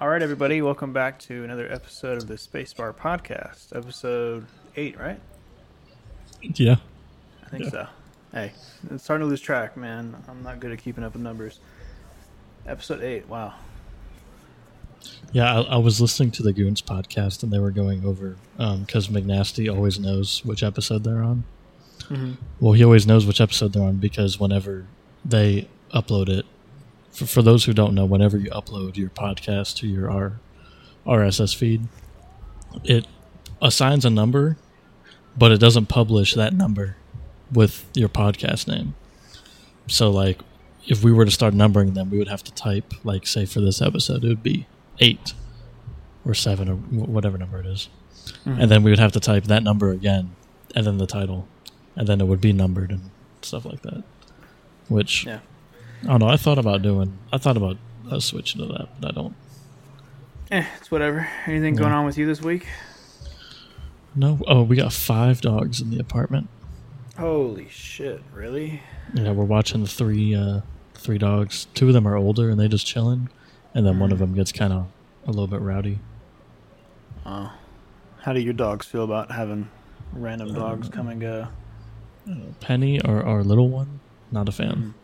All right, everybody, welcome back to another episode of the Spacebar Podcast, episode eight, right? Yeah. I think Yeah. so. Hey, it's starting to lose track, man. I'm not good at keeping up with numbers. Episode eight, wow. Yeah, I, I was listening to the Goons podcast and they were going over because McNasty always knows which episode they're on. Mm-hmm. Well, he always knows which episode they're on because whenever they upload it, for, for those who don't know, whenever you upload your podcast to your R, RSS feed, it assigns a number, but it doesn't publish that number with your podcast name. So, like, if we were to start numbering them, we would have to type, like, say for this episode, it would be eight or seven or whatever number it is. Mm-hmm. And then we would have to type that number again and then the title. And then it would be numbered and stuff like that. Which, Yeah. I don't know. I thought about doing, I thought about uh, switching to that, but I don't. Eh, it's whatever. Anything going on with you this week? No. Oh, we got five dogs in the apartment. Holy shit, really? Yeah, we're watching the three, uh, three dogs. Two of them are older and they just chilling. And then one of them gets kind of a little bit rowdy. Oh. How do your dogs feel about having random dogs Uh, come and go? Penny, our, our little one, not a fan.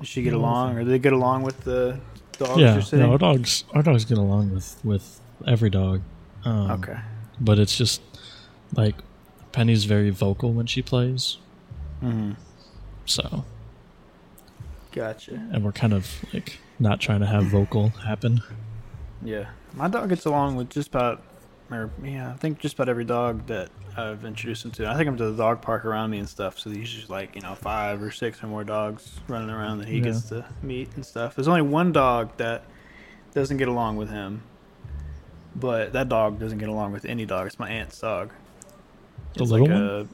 Does she get along, or do they get along with the dogs yeah, you're no, our dogs, our dogs get along with with every dog. Um, okay. but it's just like Penny's very vocal when she plays, Mm-hmm. so Gotcha. and we're kind of like not trying to have vocal happen. Yeah, my dog gets along with just about, or yeah, I think just about every dog that I've introduced him to. I think I'm to the dog park around me and stuff, so he's just like you know five or six or more dogs running around that he Yeah. gets to meet and stuff. There's only one dog that doesn't get along with him, but that dog doesn't get along with any dog. It's my aunt's dog. The It's little like one? a-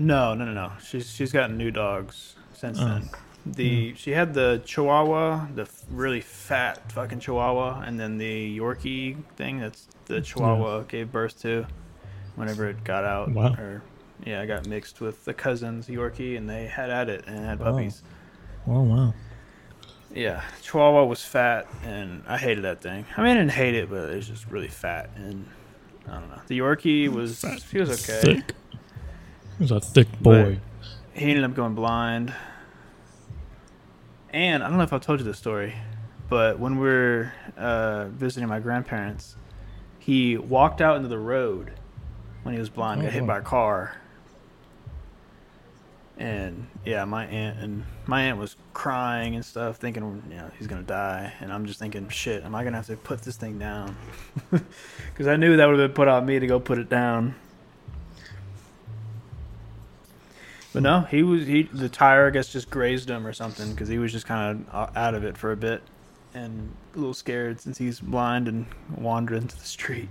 no, no, no, no. She's she's gotten new dogs since Oh. then. The hmm. she had the Chihuahua, the f- really fat fucking Chihuahua, and then the Yorkie thing. That's the Chihuahua gave birth to. Whenever it got out, Wow. or yeah, I got mixed with the cousins Yorkie, and they had at it and had Wow. puppies. Oh wow, Yeah, Chihuahua was fat, and I hated that thing. I mean, I didn't hate it, but it was just really fat, and I don't know. The Yorkie was he was okay. thick. He was a thick boy. he ended up going blind. And I don't know if I've told you this story, but when we were uh, visiting my grandparents, he walked out into the road when he was blind, Oh, got hit wow. by a car. And yeah, my aunt and my aunt was crying and stuff, thinking, you know, he's gonna die. And I'm just thinking, shit, am I gonna have to put this thing down? Because I knew that would have been put on me to go put it down. But no, he was he the tire I guess just grazed him or something because he was just kind of out of it for a bit and a little scared since he's blind and wandered into the street.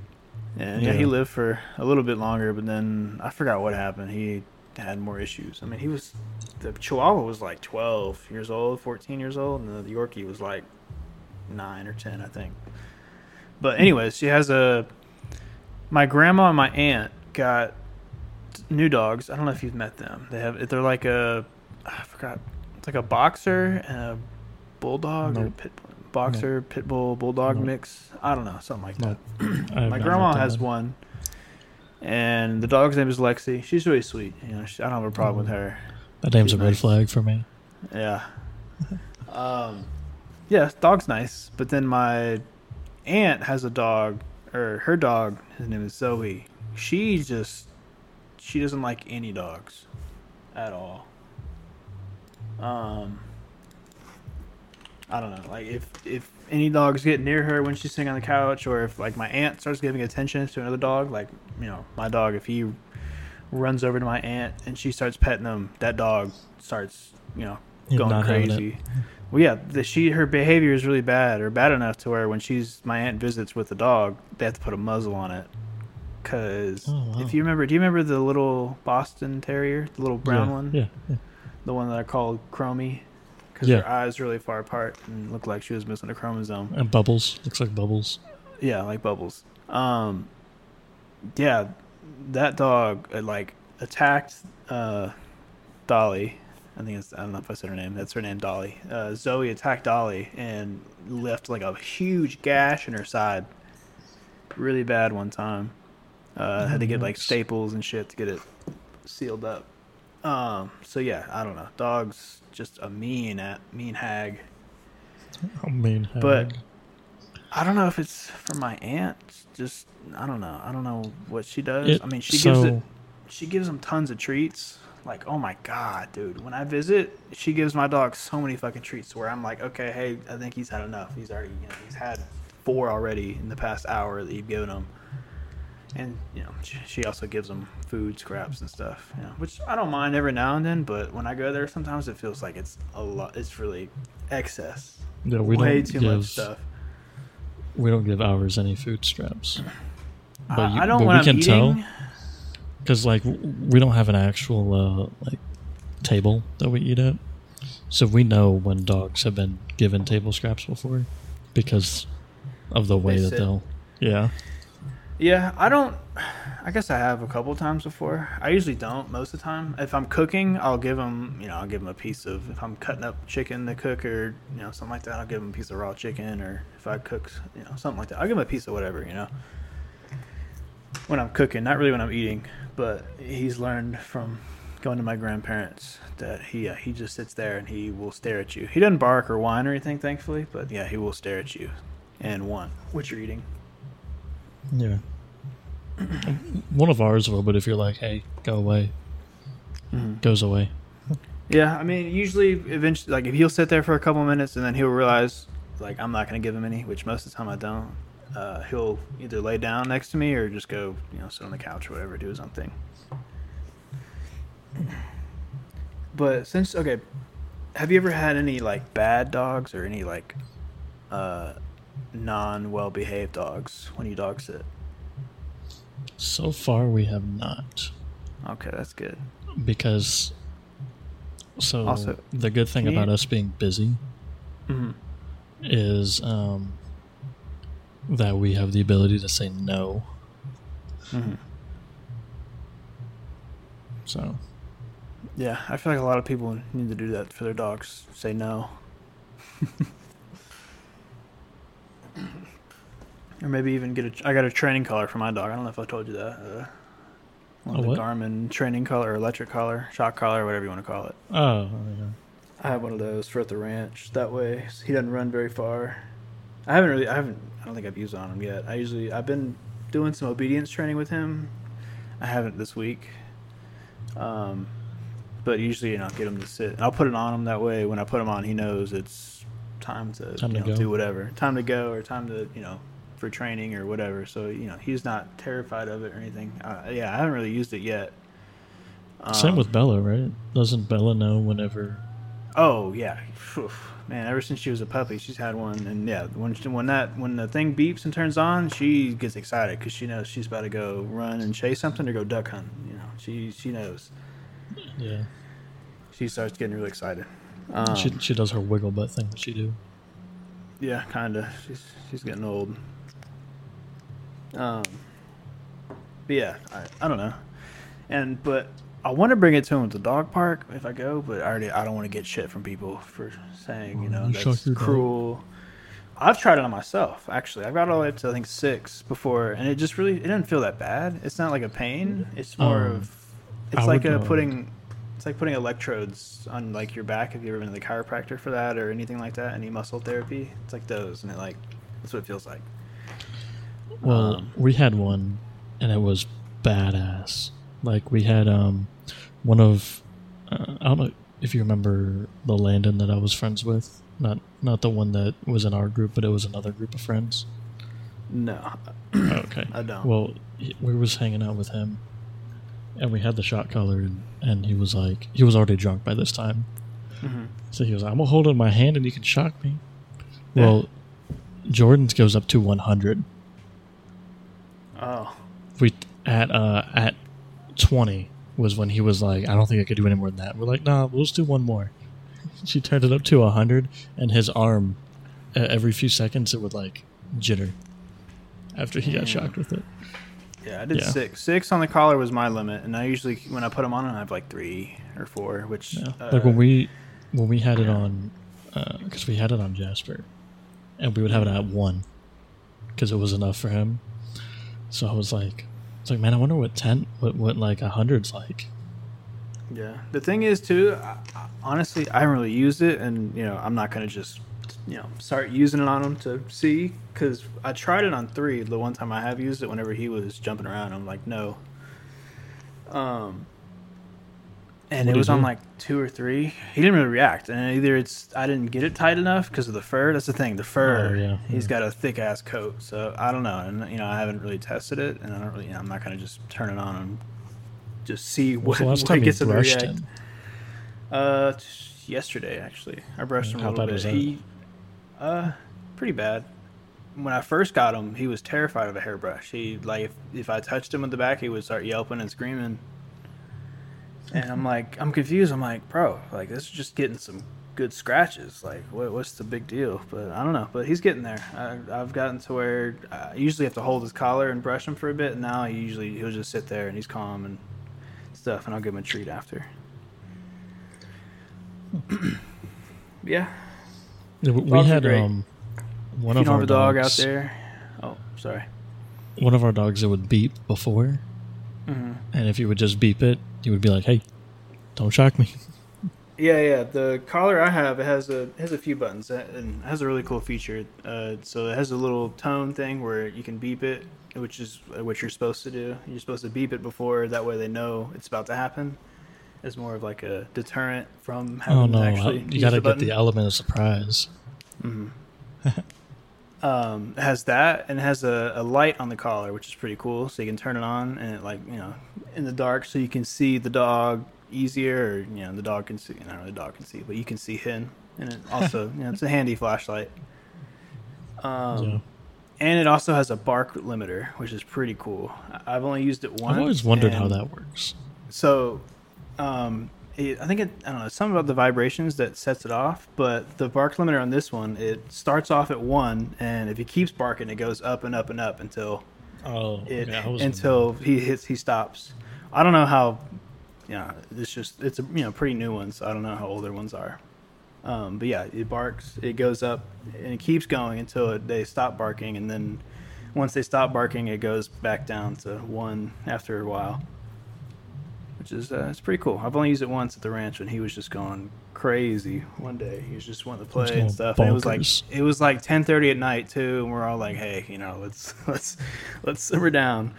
And yeah, he lived for a little bit longer, but then I forgot what happened. He had more issues. I mean, he was the Chihuahua was like 12 years old, 14 years old, and the Yorkie was like nine or 10, I think. But anyways, she has a. My grandma and my aunt got new dogs. I don't know if you've met them. They have they're like a I forgot. It's like a boxer and a bulldog or Nope. pit boxer pit bull bulldog Nope. mix. I don't know, something like Nope. that. My grandma has then. one. And the dog's name is Lexi. She's really sweet. You know, she, I don't have a problem with Oh. her. That name's She's a red flag for me. Yeah. um, yeah, dog's nice. But then my aunt has a dog, or her dog. His name is Zoe. She just she doesn't like any dogs at all. Um, I don't know. Like if if any dogs get near her when she's sitting on the couch, or if like my aunt starts giving attention to another dog, like you know my dog, if he runs over to my aunt and she starts petting him, that dog starts you know You're going not having it. crazy. Well, yeah, the, she her behavior is really bad, or bad enough to where when she's my aunt visits with the dog, they have to put a muzzle on it. Cause Oh, wow. if you remember, do you remember the little Boston Terrier, the little brown yeah, one, Yeah, yeah. the one that I called Chromie? Because Yeah. her eyes really far apart and looked like she was missing a chromosome. And bubbles looks like bubbles. Yeah, like bubbles. Um, yeah, that dog uh, like attacked uh, Dolly, I think it's I don't know if I said her name. That's her name, Dolly. Uh, Zoe attacked Dolly and left like a huge gash in her side. Really bad one time. Uh, had to get like staples and shit to get it sealed up. Um, so yeah, I don't know. Dog's just a mean at mean hag. I mean, hag. But- I don't know if it's from my aunt. Just I don't know. I don't know what she does. It- I mean, she gives it. She gives him tons of treats. Like, oh my god, dude! When I visit, she gives my dog so many fucking treats. Where I'm like, okay, hey, I think he's had enough. He's already, you know, he's had four already in the past hour that you've given him. And you know, she, she also gives them food scraps and stuff. You know, which I don't mind every now and then. But when I go there, sometimes it feels like it's a lot. It's really excess. Yeah, we Way don't too give much stuff. we don't give ours any food scraps But I, you- I don't but we I'm can eating. tell. because like we don't have an actual uh, like table that we eat at, so we know when dogs have been given table scraps before because of the way They that sit. they'll. Yeah, Yeah, I don't. I guess I have a couple times before. I usually don't most of the time. If I'm cooking, I'll give them, you know, I'll give them a piece of. If I'm cutting up chicken to cook or you know something like that, I'll give them a piece of raw chicken. Or if I cook, you know, something like that, I'll give them a piece of whatever, you know. When I'm cooking, not really when I'm eating, but he's learned from going to my grandparents that he uh, he just sits there and he will stare at you. He doesn't bark or whine or anything, thankfully, but yeah, he will stare at you and want what you're eating. Yeah. One of ours will, but if you're like, "Hey, go away," goes away. Yeah, I mean, usually, eventually, like if he'll sit there for a couple minutes and then he'll realize, like, I'm not gonna give him any, which most of the time I don't. Uh, he'll either lay down next to me or just go, you know, sit on the couch or whatever, do his own thing. But since okay, have you ever had any like bad dogs or any like uh, non well behaved dogs when you dog sit? So far, we have not Okay, that's good. because. So Also, the good thing can you- about us being busy Mm-hmm. is um, that we have the ability to say no. Mm-hmm. So Yeah, I feel like a lot of people need to do that for their dogs. Say no. or maybe even get a. I got a training collar for my dog. I don't know if I told you that. Uh, one A of the what? Garmin training collar, or electric collar, shock collar, whatever you want to call it. oh yeah. I have one of those for at the ranch. That way, he doesn't run very far. I haven't really. I haven't. I don't think I've used it on him yet. I usually. I've been doing some obedience training with him. I haven't this week. Um, but usually, you know, get him to sit. And I'll put it on him that way. When I put him on, he knows it's time to, Time you know, go. do whatever. Time to go, or time to you know, for training or whatever. So you know, he's not terrified of it or anything. Uh, yeah, I haven't really used it yet. Same Um, with Bella, right? Doesn't Bella know whenever? Oh yeah, Phew. man. Ever since she was a puppy, she's had one, and yeah, when she, when that when the thing beeps and turns on, she gets excited because she knows she's about to go run and chase something or go duck hunt. You know, she she knows. Yeah, She starts getting really excited. Um, she she does her wiggle butt thing that she do. yeah, kinda. She's she's getting old. Um, but yeah, I, I don't know, and but I want to bring it to him at the dog park if I go, but I already I don't want to get shit from people for saying you Oh, know you that's your dog. cruel. I've tried it on myself actually. I've got all the way up to I think six before, and it just really it didn't feel that bad. It's not like a pain. It's more Um, of it's I like a putting it's like putting electrodes on like your back. Have you ever been to the chiropractor for that or anything like that? Any muscle therapy? It's like those, and it like that's what it feels like. Well, Um, we had one, and it was badass. Like we had um, one of uh, I don't know if you remember the Landon that I was friends with. Not not the one that was in our group, but it was another group of friends. No, okay. I don't. Well, we was hanging out with him, and we had the shot collar, and, and he was like, he was already drunk by this time. Mhm. So he was, like, I'm gonna hold it in my hand, and you can shock me. Well, Jordan's goes up to 100. Oh, We at uh at 20 was when he was like, I don't think I could do any more than that. We're like, nah, we'll just do one more. She turned it up to 100, and his arm, uh, every few seconds, it would like jitter after he got shocked with it. Yeah, I did Yeah. six. Six on the collar was my limit, and I usually when I put them on, I have like three or four, which Yeah. uh, like when we when we had it on, because we had it on Jasper, and we would have it at one, because it was enough for him. So I was like, it's like, man, I wonder what ten, what what like a hundred's like. Yeah. The thing is, too, honestly, I haven't really used it, and you know, I'm not gonna just you know start using it on him to see because I tried it on three the one time I have used it. Whenever he was jumping around, I'm like, no. Um. And What it was on do? like two or three. He didn't really react, and either it's I didn't get it tight enough because of the fur. That's the thing, the fur. Oh, yeah, He's yeah. got a thick ass coat, so I don't know, and you know I haven't really tested it, and I don't really. You know, I'm not gonna just turn it on and just see what, last what gets him to brushed react. him? Uh, yesterday actually, I brushed him a little bad bit. He, uh, pretty bad. When I first got him, he was terrified of a hairbrush. He like if, if I touched him in the back, he would start yelping and screaming. And I'm like, I'm confused. I'm like, bro, like this is just getting some good scratches. Like, what, what's the big deal? But I don't know. But he's getting there. I, I've gotten to where I usually have to hold his collar and brush him for a bit. And now he usually he'll just sit there and he's calm and stuff, and I'll give him a treat after. yeah. Yeah, we- Dogs had um one if you of don't our have a dog dogs, out there, oh, sorry. one of our dogs that would beep before, hmm and if you would just beep it, you would be like, "Hey, don't shock me." Yeah, yeah. The collar I have it has a it has a few buttons uh, and has a really cool feature. Uh, so it has a little tone thing where you can beep it, which is what you're supposed to do. You're supposed to beep it before that way they know it's about to happen. It's more of like a deterrent from having oh no, to actually you use got to get the element of surprise. hmm um, has that and has a, a light on the collar, which is pretty cool. So you can turn it on and it like you know in the dark, so you can see the dog easier. Or you know the dog can see. Not really the dog can see, but you can see him. And it also you know it's a handy flashlight. Um, Yeah. and it also has a bark limiter, which is pretty cool. I- I've only used it once. I've always wondered how that works. so, um, it, I think it, I don't know, it's something about the vibrations that sets it off. But the bark limiter on this one, it starts off at one, and if he keeps barking, it goes up and up and up until Oh, it was until he hits he stops. I don't know how. Yeah, it's just it's a you know pretty new one, so I don't know how older ones are. Um, but yeah, it barks, it goes up, and it keeps going until it, they stop barking, and then once they stop barking, it goes back down to one after a while, which is uh, it's pretty cool. I've only used it once at the ranch when he was just going crazy one day. He was just wanting to play and stuff. And it was like it was like ten thirty at night too, and we're all like, hey, you know, let's let's let's simmer down.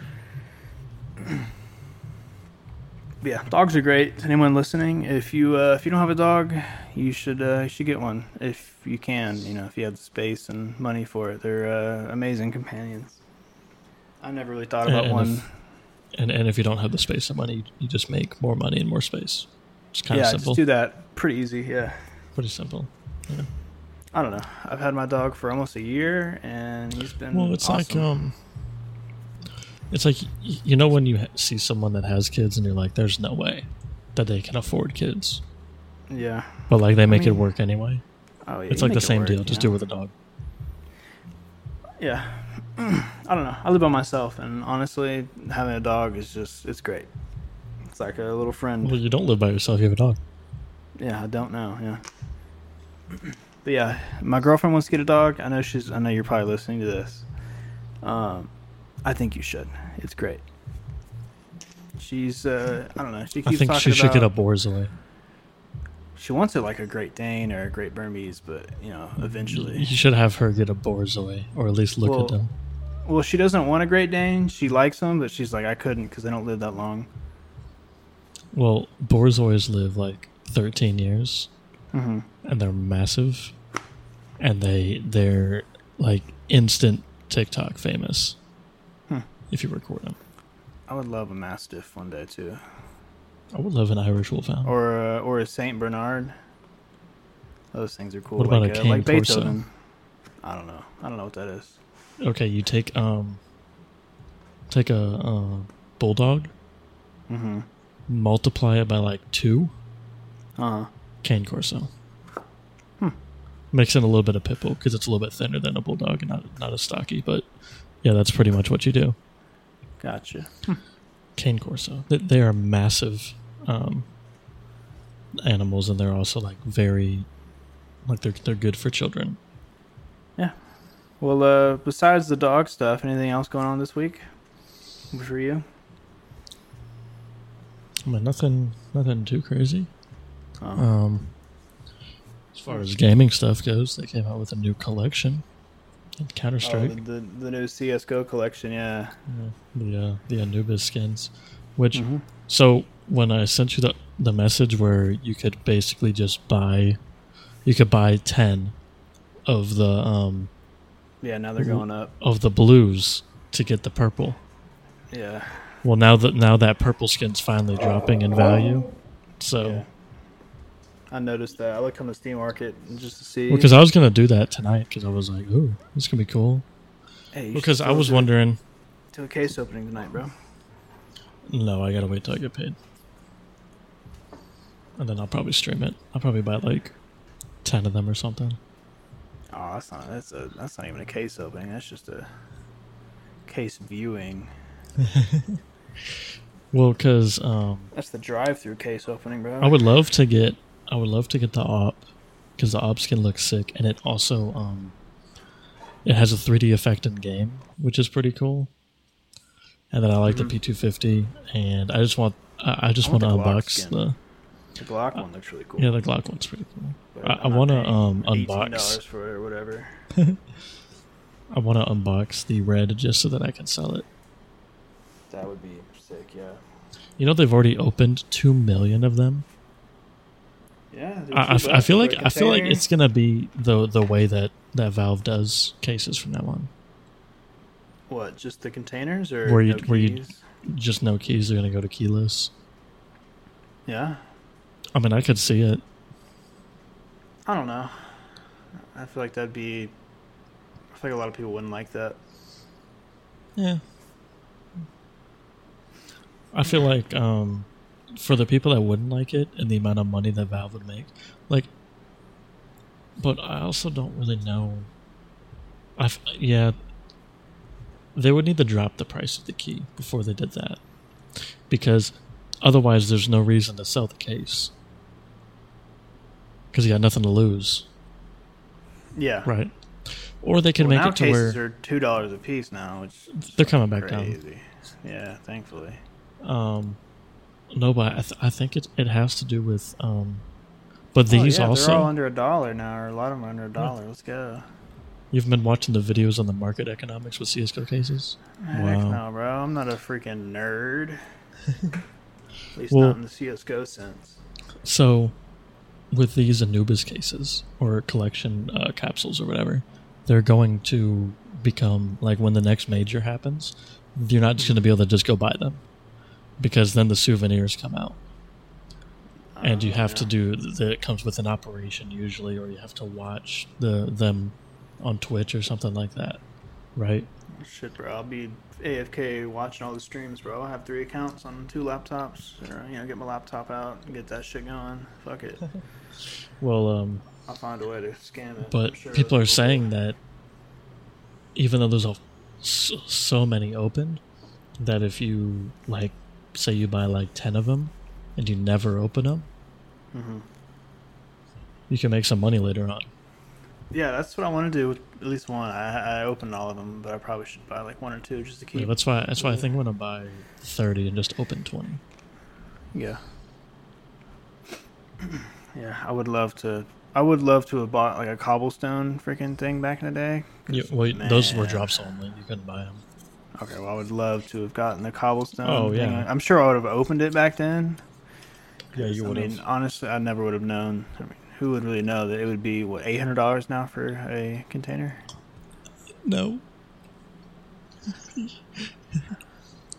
But yeah, dogs are great. Anyone listening, if you uh, if you don't have a dog, you should uh, you should get one if you can. You know, if you have the space and money for it, they're uh, amazing companions. I never really thought about And one. if- And and if you don't have the space and money, you just make more money and more space. It's kind yeah, of simple. just do that. Pretty easy. Yeah. Pretty simple. Yeah. I don't know. I've had my dog for almost a year, and he's been Well, it's like um, it's like you know when you see someone that has kids and you're like, "There's no way that they can afford kids," yeah. but like they make it mean, work anyway. Oh yeah. It's like the it same work, deal. Just know? do it with a dog. Yeah. I don't know. I live by myself, and honestly, having a dog is just it's great. It's like a little friend. Well, you don't live by yourself. You have a dog. Yeah, I don't know. Yeah. But yeah, my girlfriend wants to get a dog. I know she's. I know you're probably listening to this. Um, I think you should. It's great. She's. Uh, I don't know. She keeps I think she should get a Borzoi. She wants it like a Great Dane or a Great Bernese, but you know, eventually. You should have her get a Borzoi, or at least look Well, at them. Well, she doesn't want a Great Dane. She likes them, but she's like, I couldn't because they don't live that long. Well, Borzois live like 13 years, hmm and they're massive, and they they're like instant TikTok famous. Hmm. If you record them, I would love a Mastiff one day too, I would love an Irish Wolfhound. or a, or a Saint Bernard. Those things are cool. What about like, a uh, Cane like Corso? Beethoven? I don't know. I don't know what that is. Okay, you take um take a uh, bulldog, Mm-hmm. multiply it by like two, Uh huh. cane corso. Hmm. Mix in a little bit of pit bull because it's a little bit thinner than a bulldog and not not as stocky. But yeah, that's pretty much what you do. Gotcha. cane corso. They, they are massive um, animals, and they're also like very like they're they're good for children. Well, uh, besides the dog stuff, anything else going on this week for you? I mean, nothing nothing too crazy. Oh. Um, as far as gaming stuff goes, they came out with a new collection in Counter Oh, Strike. the, the, the new CS:GO collection, yeah. the uh, the Anubis skins, which Mhm. so when I sent you the the message where you could basically just buy, you could buy ten of the um Yeah, now they're going up. of the blues to get the purple. Yeah. Well, now that now that purple skin's finally dropping in value, so yeah. I noticed that. I looked on the Steam market just to see. because I was gonna do that tonight because I was like, ooh, this gonna be cool. Hey, Because I was do- wondering, To a case opening tonight, bro. no, I gotta wait till I get paid, and then I'll probably stream it. I'll probably buy like ten of them or something. Oh, that's not that's a that's not even a case opening. That's just a case viewing. Well, because um, That's the drive-through case opening, bro. I would love to get, I would love to get the AWP, because the AWP skin looks sick, and it also um, it has a 3D effect in game, which is pretty cool. And then I like Mhm. the P250, and I just want, I, I just I want want to unbox skin. the, The Glock one looks really cool. yeah, the Glock one's pretty cool. but I- I wanna, paying um, $18 unbox. for it or whatever. I want to unbox the red just so that I can sell it. That would be sick. Yeah. You know they've already opened two million of them. Yeah. I, I I feel like I feel like it's gonna be the the way that that Valve does cases from now on. what just the containers or Where you- no where you- Just no keys. They're gonna go to keyless. Yeah. I mean, I could see it. I don't know. I feel like that'd be. I feel like a lot of people wouldn't like that. Yeah. I feel like um, for the people that wouldn't like it and the amount of money that Valve would make, like, but I also don't really know. I f- yeah, they would need to drop the price of the key before they did that, because otherwise there's no reason to sell the case. Because you got nothing to lose, Yeah. right? Or they can well, make it to where cases are two dollars a piece now, which they're coming back down. crazy. Yeah, thankfully. Um, no, but I, th- I think it it has to do with um, but Oh, these yeah, also they're all under a dollar now, or a lot of them are under a dollar. Let's go. you've been watching the videos on the market economics with CS:GO cases. Heck Wow. no, bro. I'm not a freaking nerd. At least Well- not in the CS:GO sense. So, with these Anubis cases or collection uh, capsules or whatever, they're going to become like when the next major happens, you're not just going to be able to just go buy them because then the souvenirs come out. and you Oh, have to do that it comes with an operation usually or you have to watch the them on twitch or something like that right Shit, bro. I'll be AFK watching all the streams, bro. I have three accounts on two laptops. Or, you know, get my laptop out and get that shit going. Fuck it. well um I'll find a way to scam it. but sure people are saying that even though there's a, so, so many open that if you like say you buy like 10 of them and you never open them Mhm. you can make some money later on Yeah, that's what I want to do with at least one. I, I opened all of them, but I probably should buy like one or two just to keep. yeah, that's why that's why i think i'm gonna buy 30 and just open 20 Yeah. Yeah, I would love to. I would love to have bought like a cobblestone freaking thing back in the day. yeah, well, those were drops only you couldn't buy them Okay, well, I would love to have gotten the cobblestone. Oh, thing. yeah. I'm sure I would have opened it back then. Yeah, you would I mean, honestly, I never would have known. I mean, who would really know that it would be what eight hundred dollars now for a container? no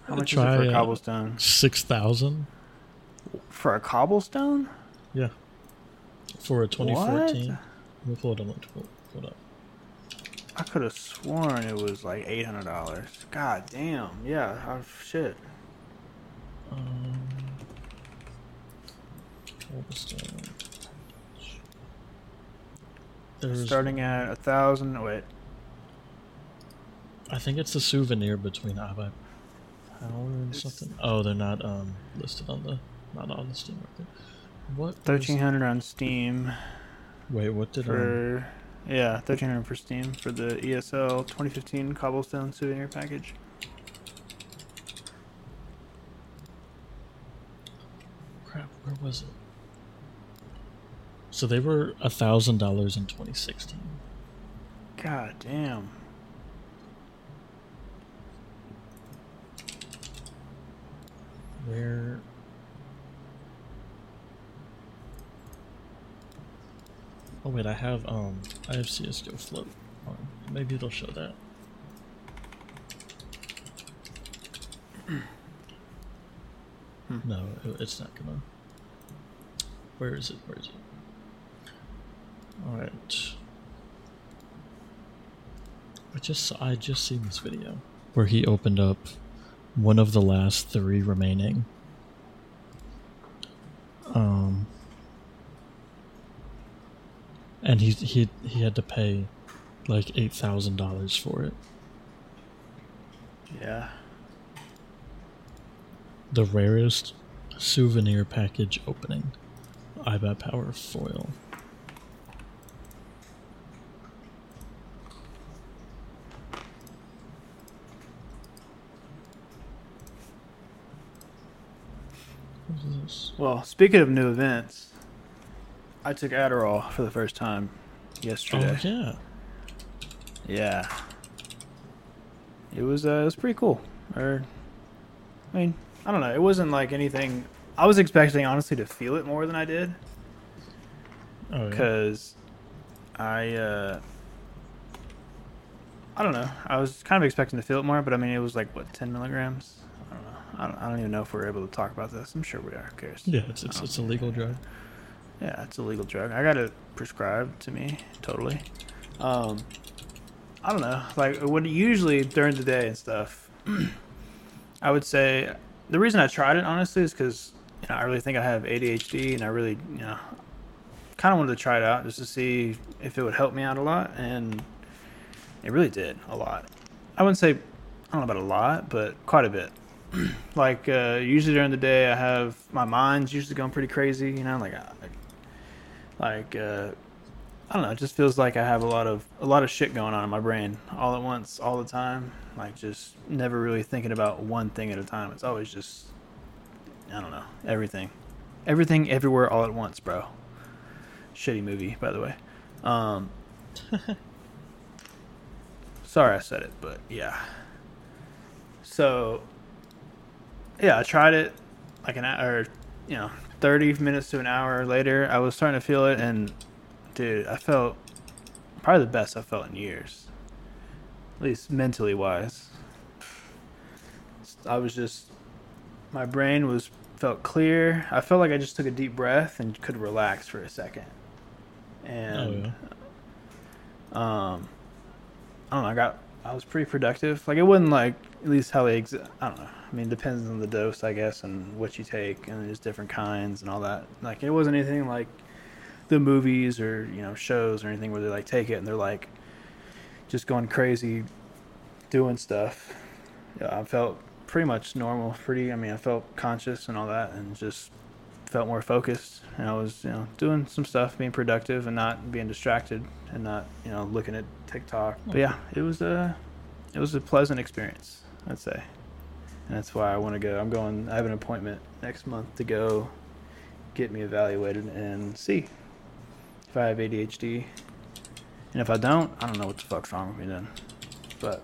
How much Try, is it for a cobblestone? Six thousand For a cobblestone? For a 2014. What? We'll pull it up. Pull, pull it up. I could have sworn it was like eight hundred dollars. God damn. Yeah. Oh, shit. Um, There's, Starting at a thousand. Wait. I think it's the souvenir between. I, I, power something. Oh, they're not um listed on the not on the Steam market. What? Thirteen hundred on Steam. Wait, what did for? Yeah, thirteen hundred for Steam for the ESL 2015 Cobblestone souvenir package. Crap, where was it? So they were a thousand dollars in 2016. God damn. Where? Oh wait, I have um, I have CS:GO float. On. Maybe it'll show that. No, it's not gonna. Where is it? Where is it? All right. I just saw- I just seen this video where he opened up one of the last three remaining. Um, and he he he had to pay like eight thousand dollars for it. Yeah. The rarest souvenir package opening. iBUYPOWER foil. What is this? Well, speaking of new events, I took Adderall for the first time yesterday. Oh yeah. Yeah. It was uh, it was pretty cool. Or, I mean, I don't know. It wasn't like anything. I was expecting honestly to feel it more than I did Oh yeah. because I uh, I don't know. I was kind of expecting to feel it more, but I mean, it was like what ten milligrams. I don't know. I don't, I don't even know if we're able to talk about this. I'm sure we are. Who cares? Yeah, it's it's, it's a legal drug. Yeah, it's a legal drug. I got it prescribed to me totally. Um, I don't know. Like what usually during the day and stuff, I would say the reason I tried it honestly is because you know I really think I have ADHD and I really you know kind of wanted to try it out just to see if it would help me out a lot and it really did a lot. I wouldn't say I don't know about a lot, but quite a bit. like uh, usually during the day, I have my mind's usually going pretty crazy. You know, like I, like uh, I don't know. It just feels like I have a lot of a lot of shit going on in my brain all at once, all the time. Like just never really thinking about one thing at a time. It's always just I don't know everything, everything, everywhere, all at once, bro. Shitty movie, by the way. Um, sorry I said it, but yeah. So yeah, I tried it like an hour, you know, 30 minutes to an hour later. I was starting to feel it, and dude, I felt probably the best I felt in years, at least mentally wise. I was just, my brain was felt clear. I felt like I just took a deep breath and could relax for a second. And um, I don't know. I got I was pretty productive. Like it wasn't like at least how they exi- I don't know. I mean, depends on the dose, I guess, and what you take, and there's different kinds and all that. Like it wasn't anything like the movies or you know shows or anything where they like take it and they're like just going crazy, doing stuff. Yeah, I felt pretty much normal. Pretty. I mean, I felt conscious and all that, and just felt more focused. And I was, you know, doing some stuff, being productive, and not being distracted, and not, you know, looking at TikTok. But hmm. yeah, it was a, it was a pleasant experience, I'd say. And that's why I want to go. I'm going. I have an appointment next month to go get me evaluated and see if I have ADHD. And if I don't, I don't know what the fuck's wrong with me then. But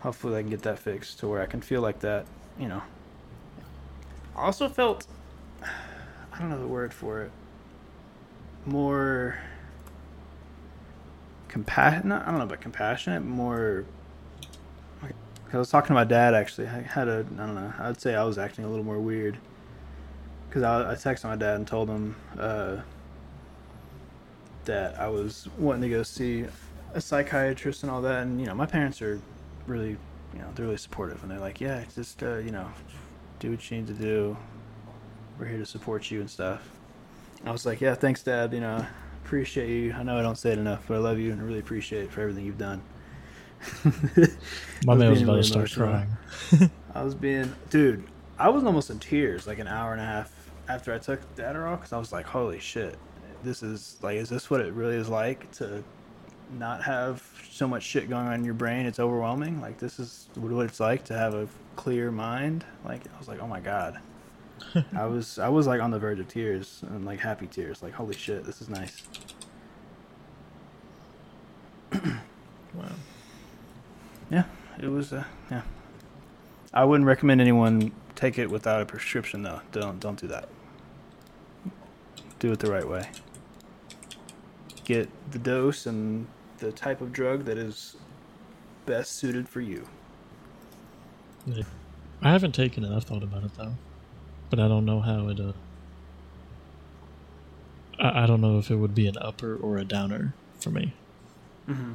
hopefully I can get that fixed to where I can feel like that, you know. I also felt I don't know the word for it. More compassionate. I don't know about compassionate. More. I was talking to my dad actually. I had a. I don't know. I'd say I was acting a little more weird. Because I, I texted my dad and told him uh, that I was wanting to go see a psychiatrist and all that. And you know, my parents are really, you know, they're really supportive, and they're like, yeah, just uh, you know, do what you need to do we're here to support you and stuff. I was like, yeah, thanks, Dad. You know, appreciate you. I know I don't say it enough, but I love you and I really appreciate it for everything you've done. My I man was about really to start emotional. crying. I was being, dude, I was almost in tears like an hour and a half after I took the Adderall because I was like, holy shit, this is like, is this what it really is like to not have so much shit going on in your brain? It's overwhelming. Like, this is what it's like to have a clear mind. Like, I was like, oh my god. I was I was like on the verge of tears and like happy tears. Like, holy shit, this is nice. Wow. Yeah, it was. Uh, yeah, I wouldn't recommend anyone take it without a prescription though. Don't don't do that. Do it the right way. Get the dose and the type of drug that is best suited for you. Yeah. I haven't taken it. I've thought about it though, but I don't know how it. Uh, I, I don't know if it would be an upper or a downer for me. Mm-hmm.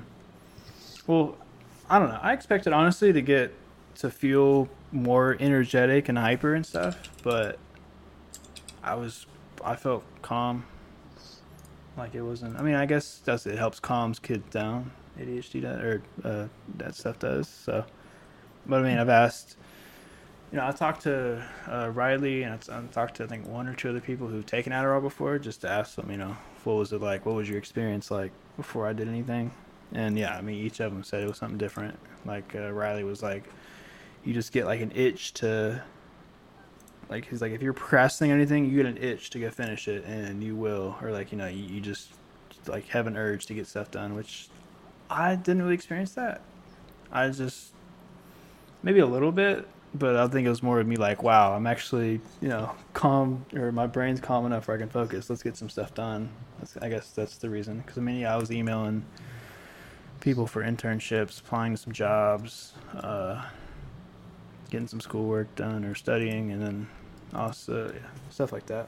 Well, I don't know. I expected honestly to get to feel more energetic and hyper and stuff, but I was I felt calm. Like it wasn't. I mean, I guess that's it helps calms kids down. ADHD does, or uh, that stuff does. So, but I mean, I've asked. You know, I talked to uh, Riley and I talked to I think one or two other people who've taken Adderall before, just to ask them, you know, what was it like? What was your experience like before I did anything? And yeah, I mean, each of them said it was something different. Like uh, Riley was like, you just get like an itch to, like he's like, if you're procrastinating anything, you get an itch to go finish it, and you will, or like you know, you, you just like have an urge to get stuff done, which I didn't really experience that. I just maybe a little bit, but I think it was more of me like, wow, I'm actually you know calm, or my brain's calm enough where I can focus. Let's get some stuff done. That's, I guess that's the reason. Because I mean, yeah, I was emailing people for internships, applying to some jobs, uh, getting some schoolwork done or studying, and then also yeah, stuff like that.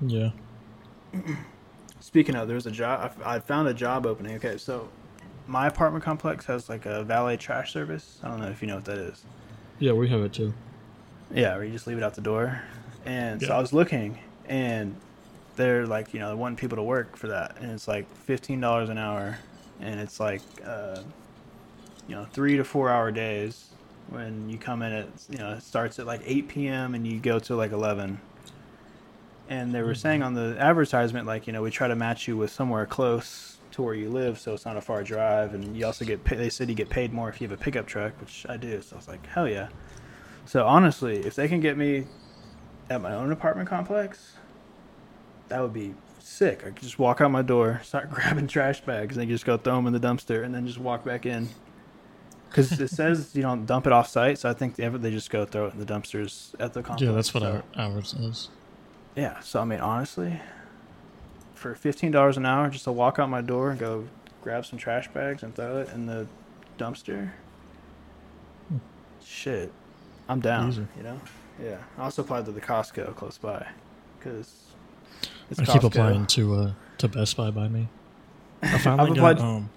Yeah. Speaking of, there's a job. I I found a job opening. Okay, so my apartment complex has like a valet trash service. I don't know if you know what that is. Yeah, we have it too. Yeah, where you just leave it out the door. And so I was looking, and they're like, you know, they want people to work for that, and it's like fifteen dollars an hour, and it's like, uh, you know, three to four hour days. When you come in it you know, it starts at like eight p.m. and you go to like eleven. And they were saying on the advertisement, like, you know, we try to match you with somewhere close to where you live, so it's not a far drive, and you also get. Pay- they said you get paid more if you have a pickup truck, which I do. So I was like, hell yeah. So honestly, if they can get me at my own apartment complex, that would be sick. I could just walk out my door, start grabbing trash bags, and just go throw them in the dumpster, and then just walk back in. Because it says you don't dump it off site, so I think they, they just go throw it in the dumpsters at the complex. Yeah, that's what so, our ours is. Yeah, so I mean, honestly, for fifteen dollars an hour, just to walk out my door and go grab some trash bags and throw it in the dumpster. Hmm. Shit, I'm down. Easy. You know. Yeah. I also applied to the Costco close by, because it's I keep applying to uh to Best Buy by me. I finally got um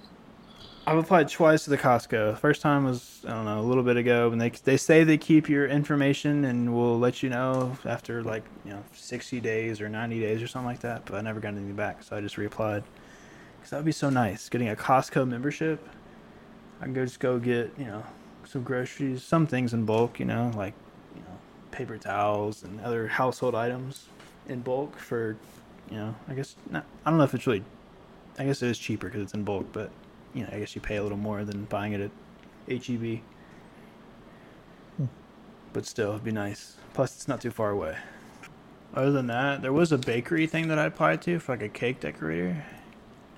I've applied twice to the Costco. First time was I don't know a little bit ago, and they they say they keep your information and will let you know after like you know sixty days or ninety days or something like that. But I never got anything back, so I just reapplied. Cause that would be so nice getting a Costco membership. I can go just go get you know some groceries, some things in bulk, you know like you know paper towels and other household items in bulk for you know I guess not, I don't know if it's really I guess it is cheaper because it's in bulk, but you know, I guess you pay a little more than buying it at HEB. Hmm. But still, it'd be nice. Plus, it's not too far away. Other than that, there was a bakery thing that I applied to for like a cake decorator,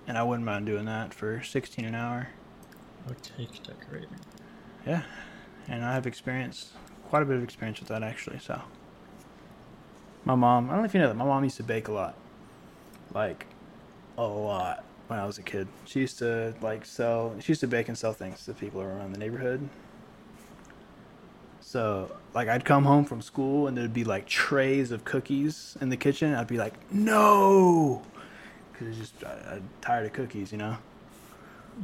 and I wouldn't mind doing that for sixteen an hour. a cake decorator. Yeah, and I have experience, quite a bit of experience with that actually. So, my mom, I don't know if you know that, my mom used to bake a lot, like a lot when I was a kid. She used to like sell, she used to bake and sell things to people around the neighborhood. So, like, I'd come home from school and there'd be like trays of cookies in the kitchen. I'd be like, no, because just I, I'm tired of cookies, you know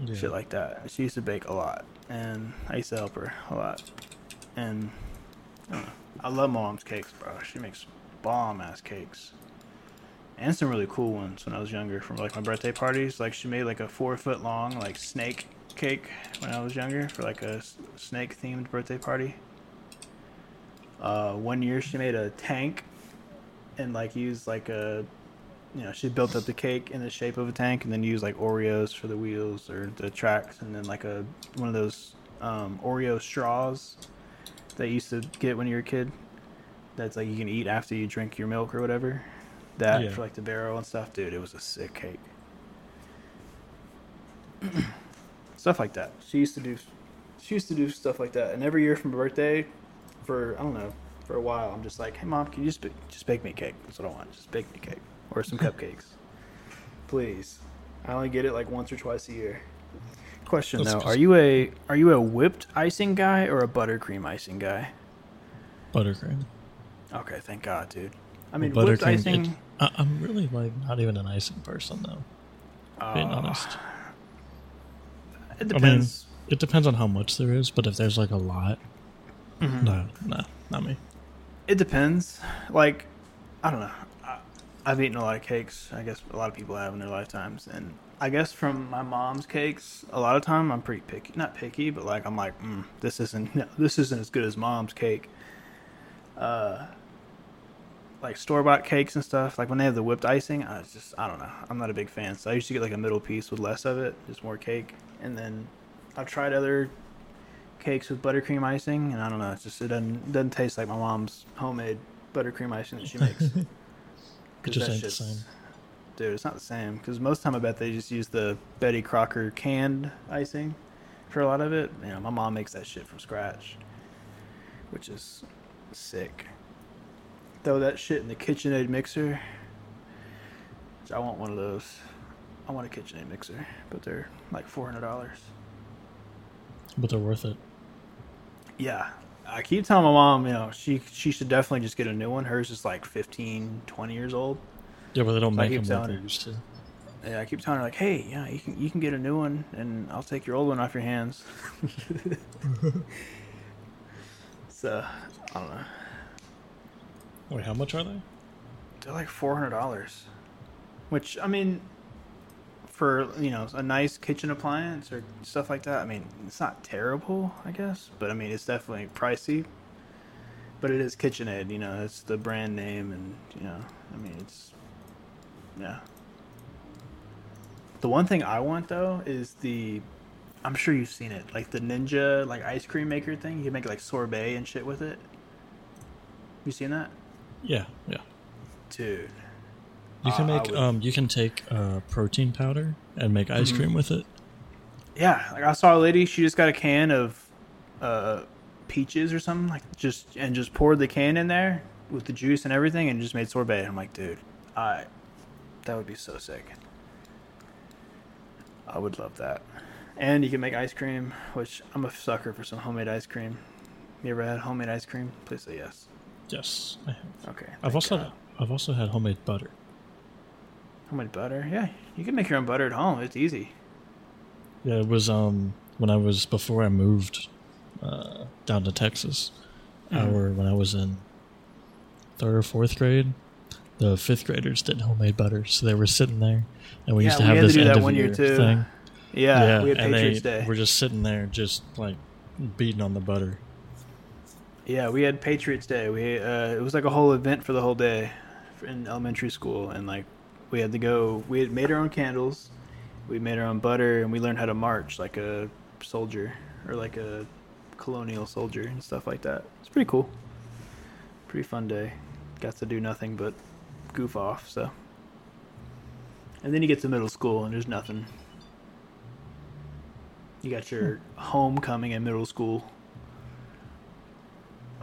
Yeah. shit like that. She used to bake a lot, and I used to help her a lot. And I, know, I love my mom's cakes, bro. She makes bomb ass cakes, and some really cool ones when I was younger from like my birthday parties. Like she made like a four foot long like snake cake when I was younger for like a snake themed birthday party. Uh, one year she made a tank and like used like a you know she built up the cake in the shape of a tank and then used like Oreos for the wheels or the tracks and then like a one of those um, Oreo straws that you used to get when you were a kid. That's like you can eat after you drink your milk or whatever. That Yeah. for like the barrel and stuff, dude. It was a sick cake. stuff like that. She used to do. She used to do stuff like that, and every year for my birthday, for I don't know, for a while, I'm just like, hey mom, can you just just bake me a cake? That's what I want. Just bake me a cake or some cupcakes, please. I only get it like once or twice a year. Question That's though, are you a are you a whipped icing guy or a buttercream icing guy? Buttercream. Okay, thank God, dude. I mean, whipped icing. it- I, I'm really like not even an icing person though. Being uh, honest, it I mean, depends. it depends on how much there is. But if there's like a lot, Mhm. no, no, not me. It depends. Like, I don't know. I, I've eaten a lot of cakes. I guess a lot of people have in their lifetimes, and I guess from my mom's cakes, a lot of time I'm pretty picky. Not picky, but like I'm like, mm, this isn't no, this isn't as good as mom's cake. Uh, like store bought cakes and stuff. Like when they have the whipped icing, I was just I don't know. I'm not a big fan. So I used to get like a middle piece with less of it, just more cake, and then I've tried other cakes with buttercream icing, and I don't know. It's just it doesn't doesn't taste like my mom's homemade buttercream icing that she makes. It 'Cause just that ain't the same. Dude, it's not the same. Because most time I bet they just use the Betty Crocker canned icing for a lot of it. You know, my mom makes that shit from scratch, which is sick. Throw that shit in the KitchenAid mixer. I want one of those. I want a KitchenAid mixer, but they're like four hundred dollars. But they're worth it. Yeah. I keep telling my mom, you know, she she should definitely just get a new one. Hers is like 15, 20 years old. Yeah, but they don't So make them like they used to. Yeah, I keep telling her like, "Hey, yeah, you can you can get a new one, and I'll take your old one off your hands." so I don't know. Wait, how much are they? They're like four hundred dollars, which I mean, for you know a nice kitchen appliance or stuff like that. I mean, it's not terrible, I guess, but I mean it's definitely pricey. But it is KitchenAid, you know, it's the brand name, and you know, I mean it's yeah. The one thing I want though is the, I'm sure you've seen it, like the Ninja like ice cream maker thing. You can make like sorbet and shit with it. You seen that, Yeah, yeah. dude? You can Uh, make would- um you can take uh protein powder and make ice Mhm. cream with it. Yeah, like I saw a lady. She just got a can of uh, peaches or something, like just and just poured the can in there with the juice and everything, and just made sorbet. I'm like, dude, I that would be so sick. I would love that. And you can make ice cream, which I'm a sucker for some homemade ice cream. You ever had homemade ice cream? Please say yes. Yes, I have. Okay. I've also God. I've also had homemade butter. homemade butter. Yeah, you can make your own butter at home. It's easy. Yeah, it was um when I was before I moved uh, down to Texas. Mhm. Our when I was in third or fourth grade, the fifth graders did homemade butter, so they were sitting there, and we used to we have to this do end of one year year too. thing. Yeah, we had Patriots Day. were just sitting there, just like beating on the butter. Yeah, we had Patriots Day. We uh, it was like a whole event for the whole day in elementary school, and like we had to go. We had made our own candles, we made our own butter, and we learned how to march like a soldier or like a colonial soldier and stuff like that. It's pretty cool. Pretty fun day. Got to do nothing but goof off. So, and then you get to middle school and there's nothing. You got your homecoming in middle school.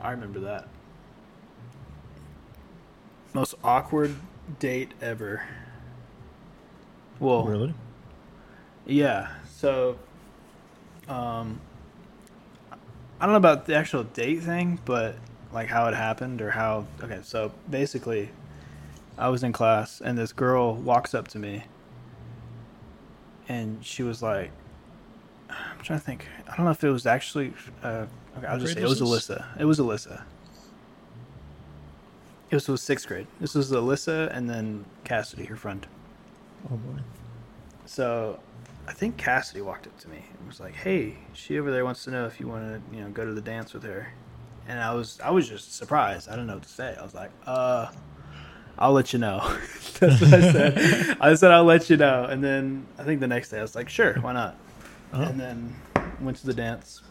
I remember that. Most awkward date ever. Well, Really? yeah. So, um, I don't know about the actual date thing, but like how it happened or how. Okay, so basically, I was in class and this girl walks up to me, and she was like, "I'm trying to think. I don't know if it was actually. Uh, okay, I'll just say it was this? Alyssa. It was Alyssa. It was, was sixth grade. This was Alyssa and then Cassidy, her friend. Oh boy. So, I think Cassidy walked up to me and was like, "Hey, she over there wants to know if you want to, you know, go to the dance with her." And I was, I was just surprised. I didn't know what to say. I was like, "Uh, I'll let you know." That's what I said. I said I'll let you know. And then I think the next day I was like, "Sure, why not?" Oh. And then went to the dance.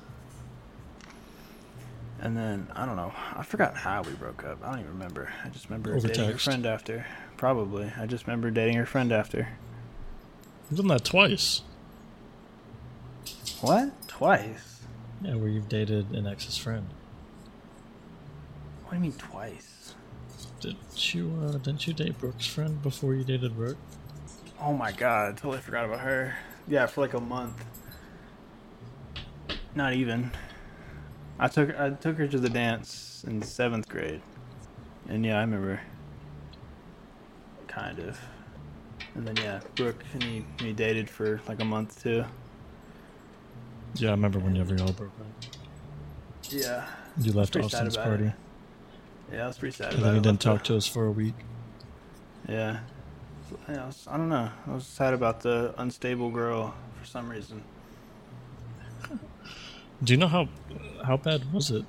And then I don't know. I forgot how we broke up. I don't even remember. I just remember Over dating her friend after. Probably. I just remember dating her friend after. You've done that twice. What? Twice? Yeah, where you've dated an ex's friend. What do you mean twice? Did you uh, didn't you date Brooke's friend before you dated Brooke? Oh my god, I totally forgot about her. Yeah, for like a month. Not even. I took I took her to the dance in seventh grade, and yeah, I remember. Kind of. And then yeah, Brooke and he, he dated for like a month too. Yeah, I remember whenever y'all broke up. Yeah. You left Austin's party. it. Yeah, I was pretty sad And then you didn't talk to us for a week. Yeah. Yeah, I, was, I don't know. I was sad about the unstable girl for some reason. Do you know how how bad was it?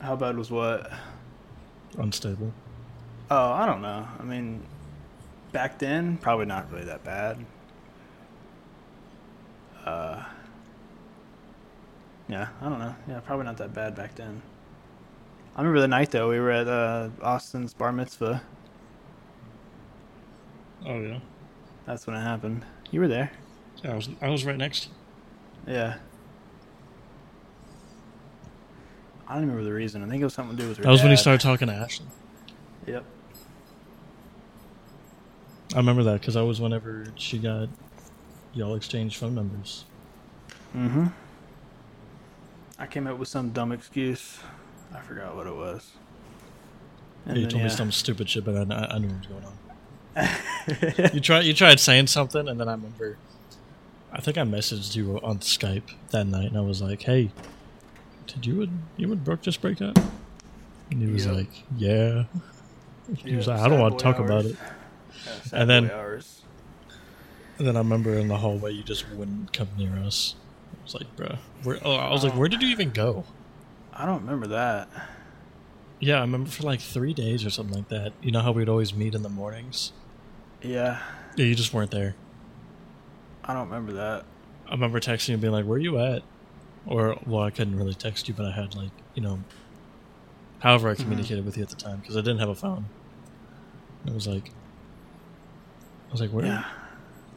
How bad was what? Unstable. Oh, I don't know. I mean, back then, probably not really that bad. Uh, yeah, I don't know. Yeah, probably not that bad back then. I remember the night though. We were at uh, Austin's bar mitzvah. Oh yeah. That's when it happened. You were there. Yeah, I was I was right next to you. Yeah. I don't remember the reason. I think it was something to do with her. That was when you dad. started talking to Ashley. Yep. I remember that because I was whenever she got y'all exchanged phone numbers. Mm-hmm. I came up with some dumb excuse. I forgot what it was. Yeah, you then, told me some stupid shit, but I, I I knew what was going on. You tried you tried saying something, and then I remember. I think I messaged you on Skype that night, and I was like, "Hey, did you and you and Brooke just break up?" And he was Yep. like, "Yeah." He was like, "I don't want to boy talk about it." Yeah, And then- hours. And then I remember in the hallway, you just wouldn't come near us. I was like, "Bruh, where?" Oh, I was like, Oh. "Where did you even go?" I don't remember that. Yeah, I remember for like three days or something like that. You know how we'd always meet in the mornings? Yeah, Yeah, you just weren't there. I don't remember that. I remember texting and being like, "Where are you at?" Or well, I couldn't really text you, but I had like you know, however I Mm-hmm. communicated with you at the time because I didn't have a phone. It was like, I was like, "Where? Yeah,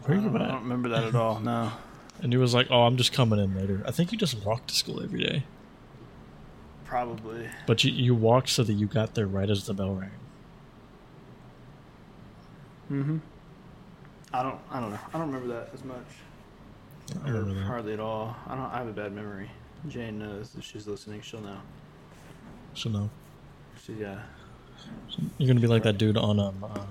Where I you don't, I don't remember that at all. No. And he was like, "Oh, I'm just coming in later." I think you just walked to school every day, Probably. but you you walked so that you got there right as the bell rang. Mm-hmm. I don't. I don't know. I don't remember that as much. I Or hardly at all. I don't. I have a bad memory. Jane knows if she's listening. She'll know. So no, She yeah. you're gonna be like that dude on um uh,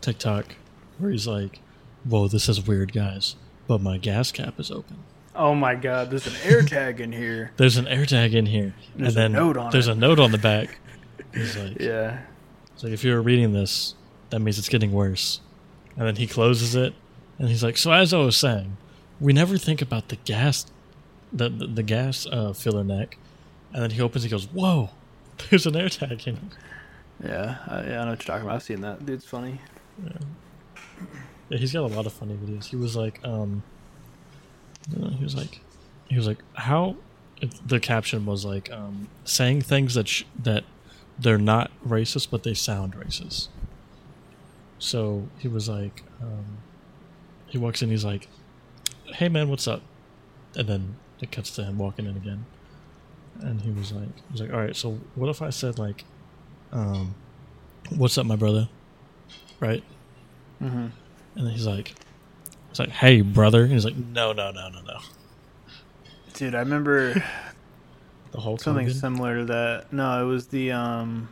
TikTok, where he's like, "Whoa, this is weird, guys, but my gas cap is open." Oh my God! There's an air tag in here. There's an air tag in here, There's and a then note on there's it. a note on the back. He's like, Yeah. it's like if you're reading this, that means it's getting worse. And then he closes it, and he's like, so as I was saying, we never think about the gas, the the, the gas uh, filler neck, and then he opens, he goes, whoa, there's an air tag in it. Yeah. I, yeah. I know what you're talking about. I've seen that. Dude's funny. Yeah, he's got a lot of funny videos. He was like, um, uh, he was like, he was like, how? The caption was like, um, saying things that sh- that they're not racist, but they sound racist. So he was like, um, he walks in, he's like, "Hey man, what's up?" And then it cuts to him walking in again, and he was like, he was like, "All right, so what if I said like, um, what's up, my brother?" Right? Mm-hmm. And then he's like, "It's like, hey, brother." And he's like, "No, no, no, no, no." Dude, I remember The whole something similar to that. No, it was the um.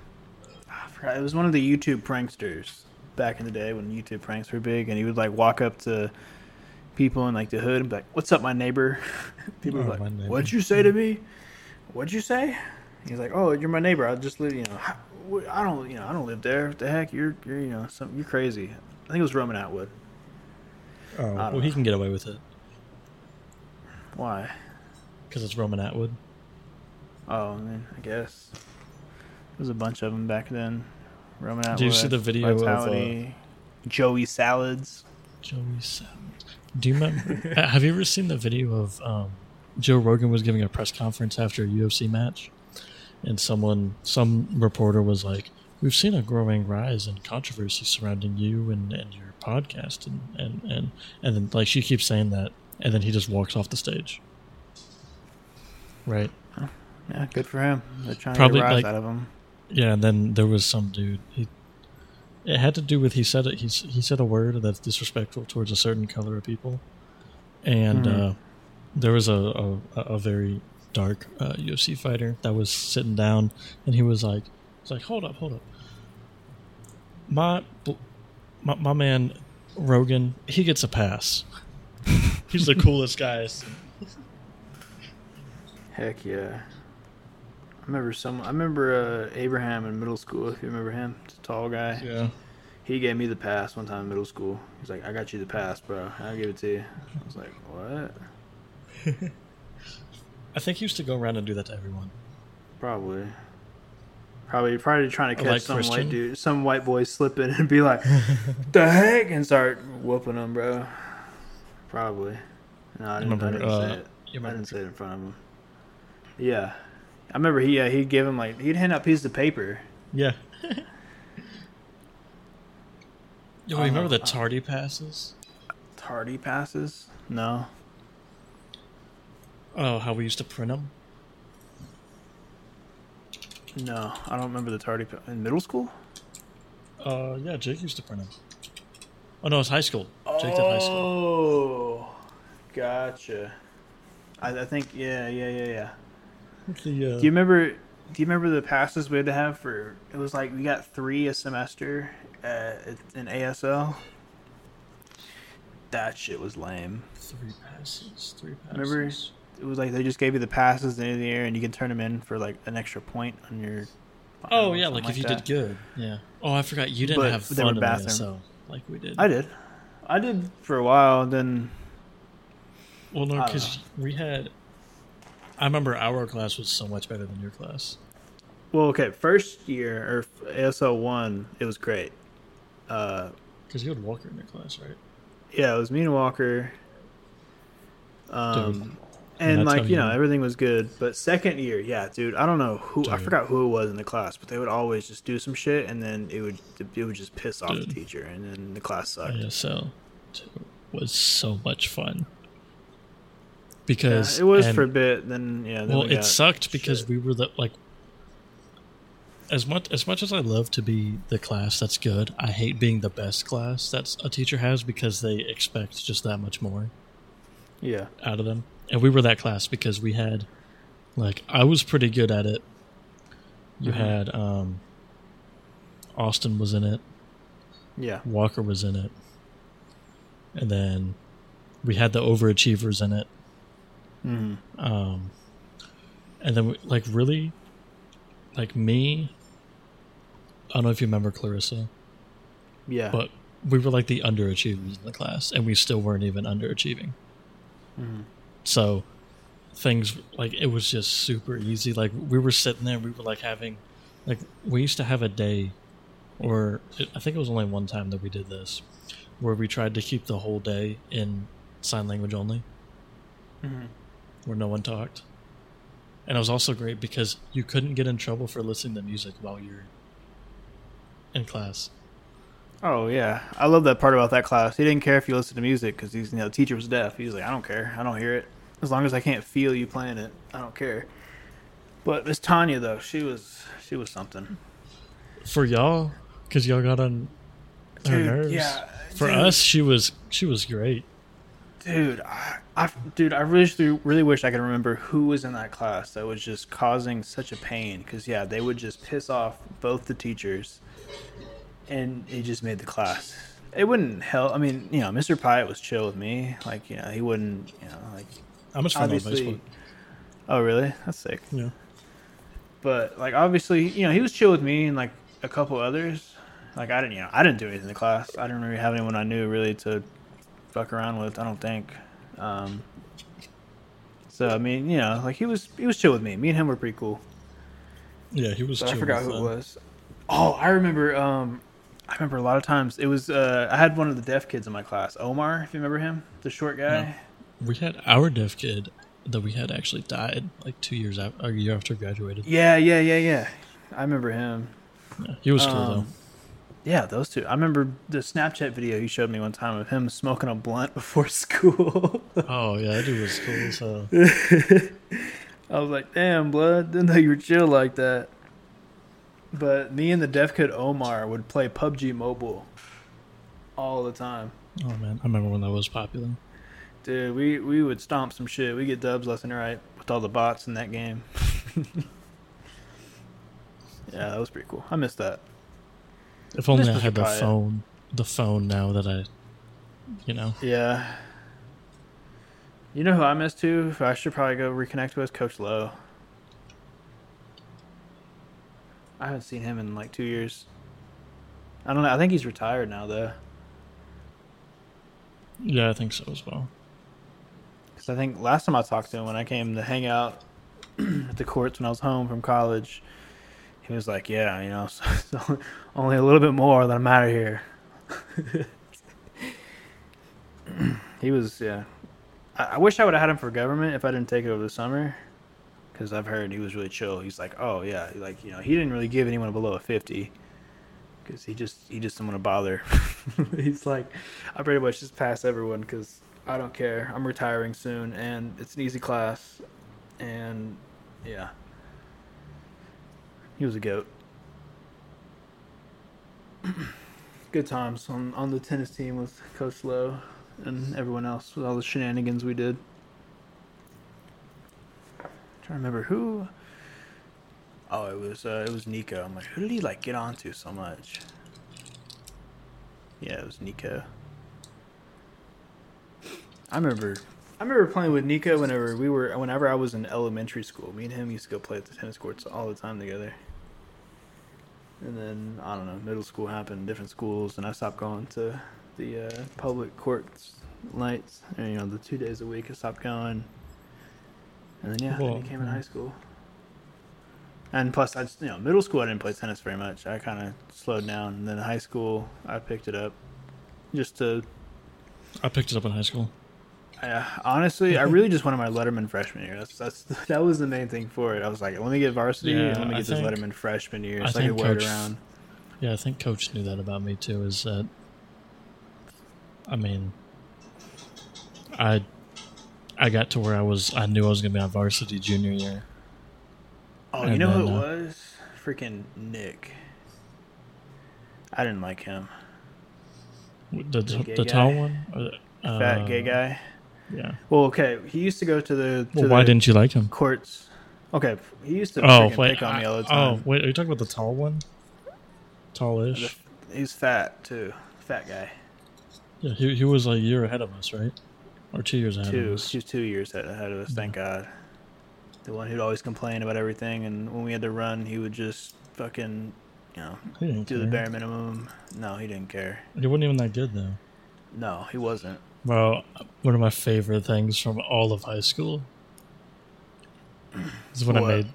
I forgot. It was one of the YouTube pranksters back in the day when YouTube pranks were big, and he would like walk up to people in like the hood and be like, "What's up, my neighbor?" people Oh, like. "What'd you say to me? What'd you say?" He's like, "Oh, you're my neighbor. I just live. You know, I don't. You know, I don't live there. What the heck? You're, you're, you know, some, you're crazy." I think it was Roman Atwood. Oh, well, he can get away with it Why? because it's Roman Atwood. Oh, I mean, I guess there's a bunch of them back then. Roman Atwood, Did you see the video of, uh, Vitaly, Joey Salads? Joey Salads. Do you remember? have you ever seen the video of um, Joe Rogan was giving a press conference after a UFC match, and someone, some reporter was like, "We've seen a growing rise in controversy surrounding you and, and your podcast," and, and and and then like she keeps saying that, and then he just walks off the stage. Right. Yeah, good for him. They're trying Probably, to rise like- out of him. Yeah, and then there was some dude. He, it had to do with he said it. He he said a word that's disrespectful towards a certain color of people, and Mhm. uh, there was a a, a very dark uh, UFC fighter that was sitting down, and he was like, "He's like, hold up, hold up, my my, my man Rogan, he gets a pass. He's the coolest guy." Heck yeah. I remember some. I remember uh, Abraham in middle school. If you remember him, it's a tall guy. Yeah. He gave me the pass one time in middle school. He's like, "I got you the pass, bro. I'll give it to you." I was like, "What?" I think he used to go around and do that to everyone. Probably. Probably, probably trying to catch Like some Christian? white dude, some white boy slipping and be like, "The heck," and start whooping him, bro. Probably. No, I didn't, I didn't uh, say it. I remember- didn't say it in front of him. Yeah, I remember he. Yeah, he'd give him like he'd hand out pieces of paper. Yeah. Yo, Uh, remember the uh, tardy passes? Tardy passes? No. Oh, how we used to print them? No, I don't remember the tardy pa- in middle school. Uh, yeah, Jake used to print them. Oh no, it's high school. Jake did high school. Oh, gotcha. I, I think yeah, yeah, yeah, yeah. The, uh, Do you remember? Do you remember the passes we had to have for? It was like we got three a semester uh, in ASL. That shit was lame. three passes. Three passes. Remember? It was like they just gave you the passes in the year, and you can turn them in for like an extra point on your. Oh yeah, something like if you that. did good. Yeah. Oh, I forgot you didn't But have fun in bathroom. ASL like we did. I did. I did for a while. Then well, no, because we had. I remember our class was so much better than your class. Well, okay, first year or ASL one, it was great. Uh, Because you had Walker in your class, right? yeah, it was me and Walker. Um, Dude. and like you know everything was good, but second year, yeah, dude, I don't know who I forgot who it was in the class, but they would always just do some shit, and then it would it would just piss off the teacher, and then the class sucked. ASL two was so much fun. Yeah, Because it was and- for a bit, then yeah. Then well, we it sucked because shit. we were the like as much as much as I love to be the class that's good, I hate being the best class that's a teacher has because they expect just that much more yeah, out of them. And we were that class because we had like I was pretty good at it. You Mhm. had um Austin was in it, yeah, Walker was in it. And then we had the overachievers in it. Hmm um and then we, like really like me i don't know if you remember clarissa yeah. but we were like the underachievers in the class and we still weren't even underachieving Mhm. so things like it was just super easy like we were sitting there we were like having like we used to have a day or i think it was only one time that we did this where we tried to keep the whole day in sign language only Mhm. Where no one talked. And it was also great because you couldn't get in trouble for listening to music while you're in class. Oh yeah, I love that part about that class. He didn't care if you listened to music because he's you know the teacher was deaf. He was like, I don't care, I don't hear it as long as I can't feel you playing it. I don't care. But Miss Tanya though, she was she was something. For y'all, because y'all got on her Dude, nerves. yeah, For dude. us, she was she was great. Dude, I, I dude, I really really wish I could remember who was in that class that was just causing such a pain. Because yeah, they would just piss off both the teachers, and it just made the class. It wouldn't help. I mean, you know, Mr. Pyatt was chill with me. Like, you know, he wouldn't, you know, like. How much fun on. Facebook? Oh, really? That's sick. Yeah. But like, obviously, you know, he was chill with me and like a couple others. Like, I didn't, you know, I didn't do anything in the class. I didn't really have anyone I knew really to fuck around with. I don't think. Um, so I mean, you know, like he was he was chill with me. Me and him were pretty cool. Yeah, he was. So I chill forgot with, who it was. Oh, I remember. Um, I remember a lot of times it was. Uh, I had one of the deaf kids in my class, Omar. If you remember him, the short guy. We had our deaf kid that we had actually died like two years after, a year after graduated. Yeah, yeah, yeah, yeah. I remember him. Yeah, he was cool Um, Yeah, those two. I remember the Snapchat video he showed me one time of him smoking a blunt before school. Oh yeah, that dude was cool. So I was like, damn, blood. Didn't know you were chill like that. But me and the deaf kid Omar would play PUBG Mobile all the time. oh man, I remember when that was popular. Dude, we, we would stomp some shit. We get dubs left and right with all the bots in that game. yeah, that was pretty cool. I missed that. If only I had the it. phone, the phone now that I, you know, Yeah. You know who I miss too? I should probably go reconnect with? Coach Lowe. I haven't seen him in like two years. I don't know. I think he's retired now though. yeah, I think so as well. Because I think last time I talked to him when I came to hang out at the courts when I was home from college, he was like, "Yeah, you know, so, so only a little bit more, then I'm out of here." he was, yeah. I, I wish I would have had him for government if I didn't take it over the summer, because I've heard he was really chill. He's like, "Oh yeah, like you know, he didn't really give anyone below a 50. Because he just he just didn't want to bother. He's like, I pretty much just pass everyone because I don't care. I'm retiring soon, and it's an easy class, and yeah, he was a goat. Good times on on the tennis team with Coach Lowe and everyone else with all the shenanigans we did. trying to remember who. Oh, it was uh, it was Nico. I'm like, who did he like get onto so much? Yeah, it was Nico. I remember I remember playing with Nico whenever we were whenever I was in elementary school. Me and him used to go play at the tennis courts all the time together. And then I don't know, middle school happened, different schools, and I stopped going to the uh, public courts nights. And, you know, the two days a week I stopped going. And then yeah, then Well, he came in high school. And plus, I just, you know, middle school I didn't play tennis very much. I kind of slowed down. And then high school I picked it up, just to I picked it up in high school. Uh, honestly, I really just wanted my Letterman freshman year. That's that's that was the main thing for it. I was like, let me get varsity Yeah, and let me I get this think- Letterman freshman year, I so I, can think wear it around. Yeah, I think Coach knew that about me too. Is that, I mean, I, I got to where I was. I knew I was gonna be on varsity junior year. Oh, you And know who it uh, was? Freaking Nick. I didn't like him. The The the tall one, Or, uh, Fat gay guy. Yeah. Well, okay, he used to go to the to Well, why the didn't you like him? courts. Okay, he used to Oh wait, pick on me all the oh, time. oh wait, are you talking about the tall one? Tallish. He's fat too. Fat guy. Yeah, he he was a year ahead of us, right? Or two years ahead Two. of us. He was two years ahead of us. Thank God. The one who'd always complain about everything, and when we had to run, he would just fucking, you know, do the bare minimum. No, he didn't care. He wasn't even that good though. No, he wasn't. Well, one of my favorite things from all of high school is when I made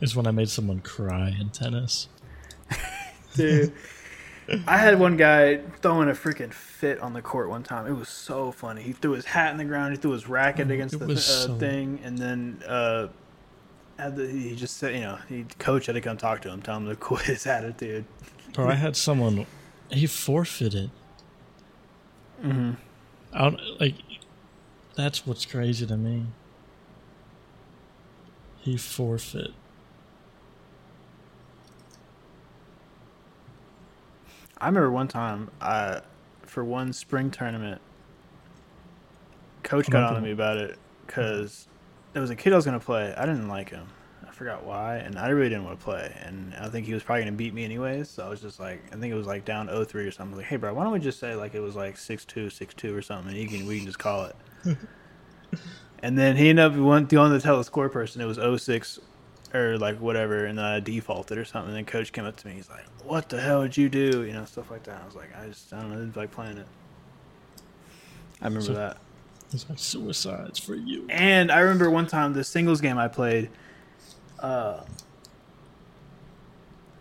is when I made someone cry in tennis. Dude, I had one guy throwing a freaking fit on the court one time. It was so funny. He threw his hat in the ground. He threw his racket against It the uh, so- thing, and then uh, had the, he just said, you know, he coach had to come talk to him, tell him to quit his attitude. Bro, I had someone he forfeited. Mm-hmm. I don't like that's what's crazy to me. He forfeit. I remember one time, uh, for one spring tournament, coach got on to me about it because there was a kid I was going to play. I didn't like him. I forgot why, and I really didn't want to play. And I think he was probably going to beat me anyways. So I was just like, I think it was like down 0-3 or something. Like, hey, bro, why don't we just say like it was like 6-2, 6-2 or something, and you can we can just call it. and then he ended up went going to tell the score person it was 0-6 or like whatever, and then I defaulted or something. And then coach came up to me. He's like, "What the hell did you do?" You know, stuff like that. I was like, "I just I don't know, like playing it." I remember So- that. It's like suicides for you. And I remember one time the singles game I played. Uh,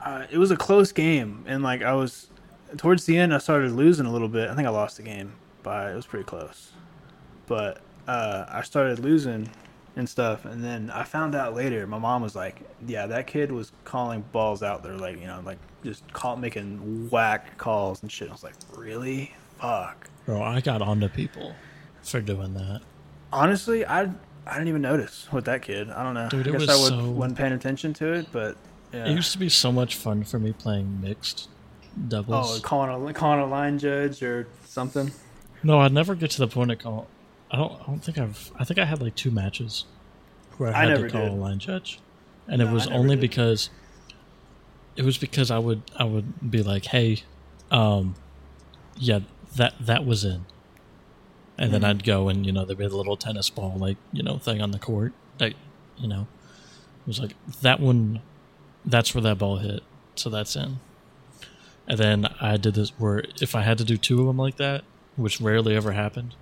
uh, it was a close game, and like I was towards the end, I started losing a little bit. I think I lost the game by it was pretty close, but uh, I started losing and stuff, and then I found out later. My mom was like, "Yeah, that kid was calling balls out there, like you know, like just call making whack calls and shit." I was like, "Really? Fuck." Bro, I got onto people for doing that. Honestly, I I didn't even notice with that kid. I don't know. Dude, I guess I would, so- wasn't paying attention to it, but yeah. It used to be so much fun for me playing mixed doubles. oh, calling a calling a line judge or something. no, I'd never get to the point of call. I don't. I don't think I've. I think I had like two matches where I I had never to call did. a line judge, and it was only did. because. It was because I would I would be like, hey, um, yeah, that that was in, and then Mhm. I'd go and you know there'd be a little tennis ball like you know thing on the court that you know it was like that one, that's where that ball hit, so that's in. And then I did this where if I had to do two of them like that, which rarely ever happened,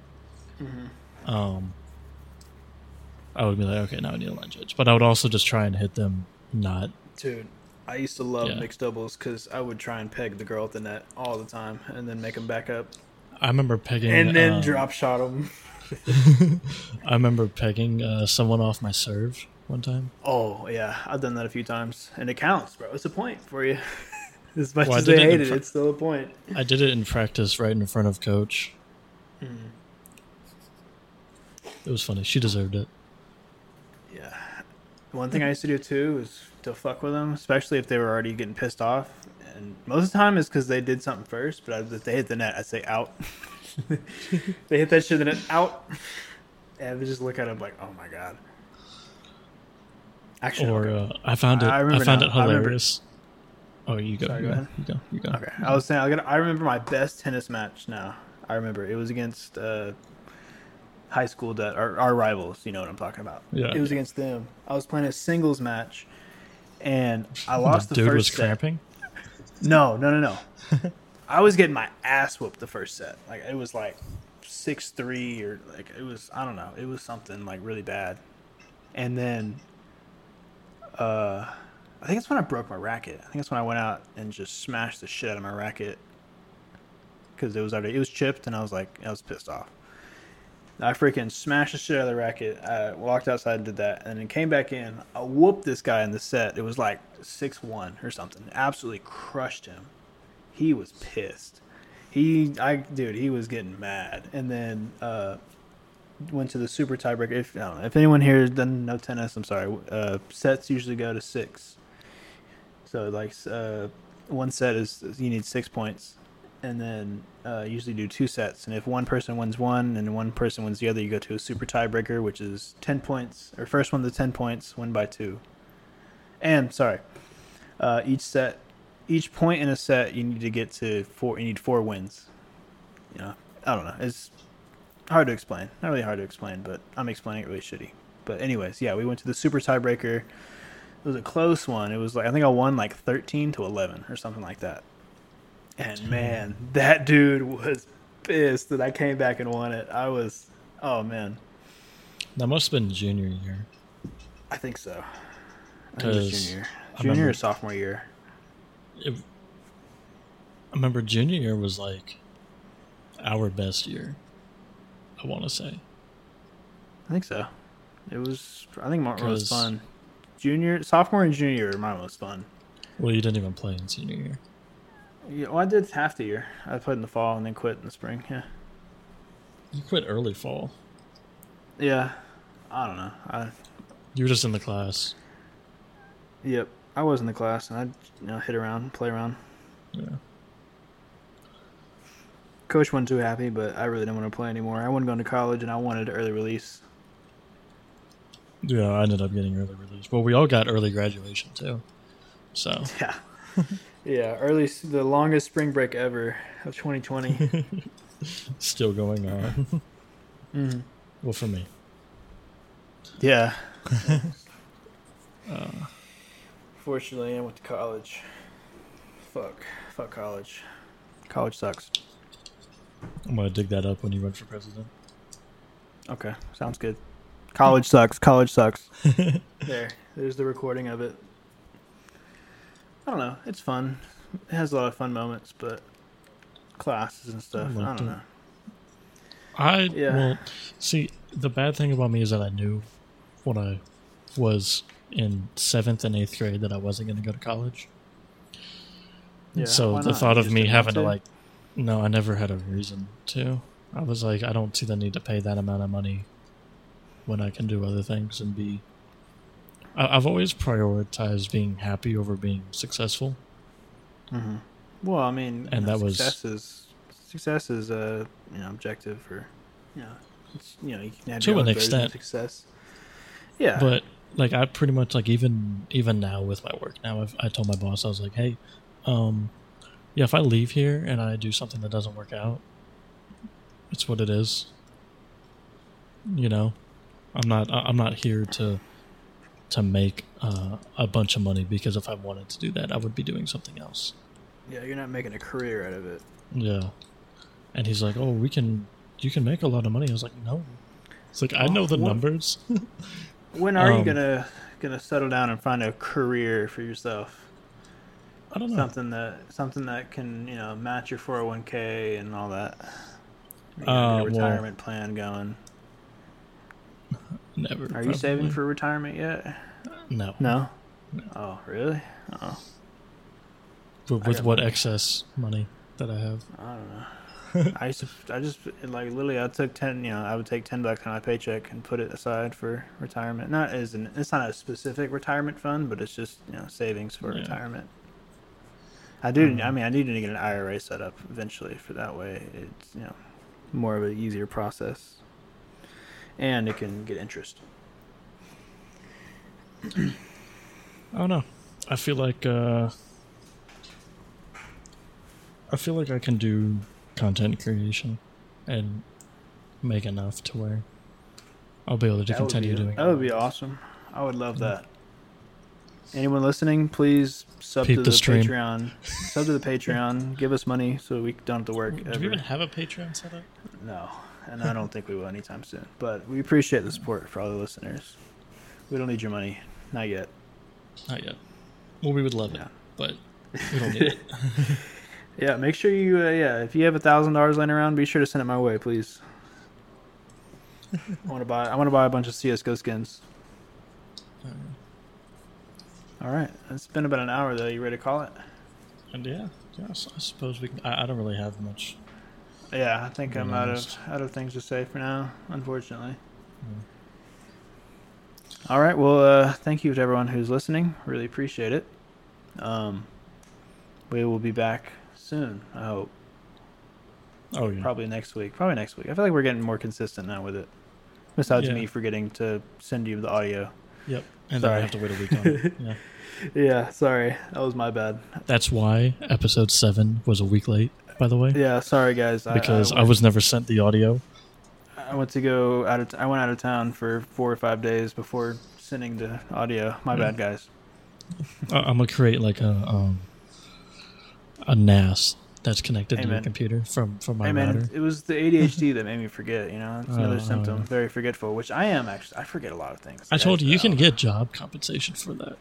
um, I would be like, okay, now I need a line judge. But I would also just try and hit them not. Dude, I used to love Yeah. mixed doubles because I would try and peg the girl at the net all the time and then make them back up I remember pegging and then um, drop shot them. I remember pegging uh, someone off my serve one time. Oh yeah, I've done that a few times and it counts, bro. It's a point for you. as much Well, I as did they hate it, fr- it's still a point. I did it in practice right in front of coach. It was funny. She deserved it. Yeah. One thing I used to do too is to fuck with them, especially if they were already getting pissed off. And most of the time is because they did something first, but if they hit the net, I'd say out. they hit that shit in the net, out. And they just look at them like, oh my god. Actually, Or uh, I found it. I I, found now. it hilarious. Oh, you go. Sorry, you, go ahead. you go. You go. You go. okay. I was saying, I, got, I remember my best tennis match now. I remember it was against uh, high school that our, our rivals. You know what I'm talking about? Yeah. It was against them. I was playing a singles match, and I lost the, dude first was set. cramping. No, no, no, no. I was getting my ass whooped the first set. Like it was like six three or like it was I don't know. It was something like really bad. And then uh I think that's when I broke my racket. I think that's when I went out and just smashed the shit out of my racket because it was already it was chipped and I was like I was pissed off. I freaking smashed the shit out of the racket. I walked outside and did that, and then came back in. I whooped this guy in the set. It was like six one or something. Absolutely crushed him. He was pissed. He, I, dude, he was getting mad. And then uh, went to the super tiebreaker. If I don't know if anyone here doesn't know tennis, I'm sorry. Uh, sets usually go to six. So like uh, one set is you need six points, and then uh, usually do two sets. And if one person wins one and one person wins the other, you go to a super tiebreaker, which is ten points. Or first one to ten points, win by two. And sorry, uh, each set, each point in a set, you need to get to four. You need four wins. You know, I don't know. It's hard to explain. Not really hard to explain, but I'm explaining it really shitty. But anyways, yeah, we went to the super tiebreaker. It was a close one. It was like I think I won like 13 to 11 or something like that. And man, that dude was pissed that I came back and won it. I was, oh man, That must have been junior year. I think so. I think it was junior, I junior remember- or sophomore year. It, I remember junior year was like our best year. I want to say. I think so. It was. I think mine was fun. Junior, sophomore, and junior year, mine was fun. Well, you didn't even play in senior year. Yeah, well, I did half the year. I played in the fall and then quit in the spring. Yeah. You quit early fall. Yeah. I don't know. I You were just in the class. yep. I was in the class and I you know hit around, play around. Yeah. Coach wasn't too happy, but I really didn't want to play anymore. I wasn't going to college and I wanted early release. Yeah, I ended up getting early release. Well, we all got early graduation too. So Yeah. yeah. Early, the longest spring break ever of 2020. still going on. mm-hmm. well, for me. Yeah. Uh, Fortunately, I went to college. Fuck. Fuck college. College sucks. I'm gonna dig that up when you run for president. Okay, sounds good. College sucks. College sucks. there, there's the recording of it. I don't know. It's fun. It has a lot of fun moments, but classes and stuff. I, liked don't it. know. I Yeah. well see the bad thing about me is that I knew when I was in seventh and eighth grade that I wasn't going to go to college. Yeah, so the thought You of me having want to like, no, I never had a reason to. I was like, I don't see the need to pay that amount of money when I can do other things and be. I've always prioritized being happy over being successful. hmm Well, I mean, And that was- success is success is a you know objective for you know it's, you know you can have To an own version of extent. success. Yeah, but like I pretty much like even even now with my work now I've, I told my boss I was like hey um yeah if I leave here and I do something that doesn't work out it's what it is you know I'm not I'm not here to to make uh, a bunch of money because if I wanted to do that I would be doing something else yeah, you're not making a career out of it. yeah and he's like oh we can you can make a lot of money I was like no it's like I Oh, know the what- numbers When are you Um, gonna gonna settle down and find a career for yourself? I don't know Something that something that can you know match your 401k and all that. You know, Uh, a well- retirement plan going. Never Are you saving for retirement yet? no No. No. Oh, really? Oh, With, with what money. excess money that I have. I don't know. I used to, I just like literally, I took ten. You know, I would take ten bucks on my paycheck and put it aside for retirement. Not as an, it's not a specific retirement fund, but it's just you know savings for Yeah. retirement. I do. I Um, mean, I need to get an IRA set up eventually for that way. It's you know more of an easier process, and it can get interest. I don't know. I feel like uh, I feel like I can do content creation and make enough to where I'll be able to That continue be, doing. That would be awesome. I would love that. Anyone listening, please sub Peep to the the. Patreon. sub to the Patreon. Give us money so we don't have to work Do ever. we even have a Patreon set up? No, and I don't think we will anytime soon. But we appreciate the support for all the listeners. We don't need your money, not yet. Not yet. Well, we would love Yeah. it, but we don't need it. Yeah, make sure you. Uh, yeah, if you have a thousand dollars laying around, be sure to send it my way, please. I want to buy. I want to buy a bunch of CS:GO skins. All right, it's been about an hour though. You ready to call it? and yeah, yeah. I s- I suppose we. Can, I, I don't really have much. Yeah, I think I'm Being out of out of things to say for now, unfortunately. All right. Well, uh, thank you to everyone who's listening. Really appreciate it. Um, we will be back soon. I hope. Oh yeah. Probably next week. Probably next week. I feel like we're getting more consistent now with it. Besides Yeah. me forgetting to send you the audio. Yep. And then I have to wait a week on it. Yeah. Yeah, sorry. That was my bad. That's why episode seven was a week late. By the way. Yeah, sorry guys. Because I, I, went, was never sent the audio. I went to go out of. T- I went out of town for four or five days before sending the audio. My bad, guys. I- I'm gonna create like a um, a NAS that's connected to your Amen. computer from from my Hey router. it was the ADHD that made me forget. You know, it's another Oh, symptom. oh. Very forgetful, which I am actually. I forget a lot of things. I told you you can get job compensation for that.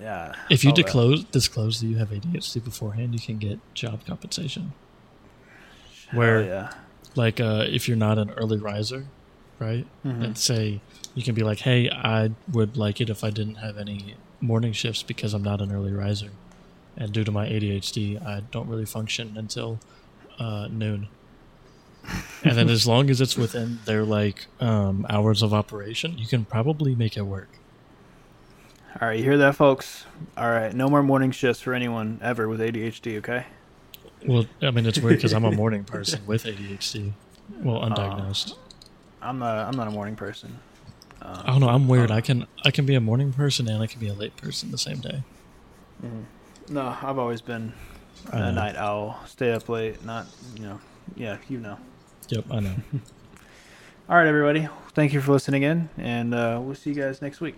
Yeah. If you saw that. disclose disclose that you have ADHD beforehand, you can get job compensation. Where- yeah. Like uh, if you're not an early riser, right? Mhm. And say you can be like, "Hey, I would like it if I didn't have any morning shifts because I'm not an early riser, and due to my ADHD, I don't really function until uh, noon." and then as long as it's within their like um, hours of operation, you can probably make it work. All right, you hear that, folks? All right, no more morning shifts for anyone ever with ADHD. Okay. Well, I mean, it's weird because I'm a morning person with ADHD. Well, undiagnosed. I'm not. I'm not a morning person. Um, I don't know. I'm weird. uh, I can I can be a morning person and I can be a late person the same day. mhm. No, I've always been a know. night owl. Stay up late. Not. You know. Yeah, you know. Yep, I know. All right, everybody. Thank you for listening in, and uh, we'll see you guys next week.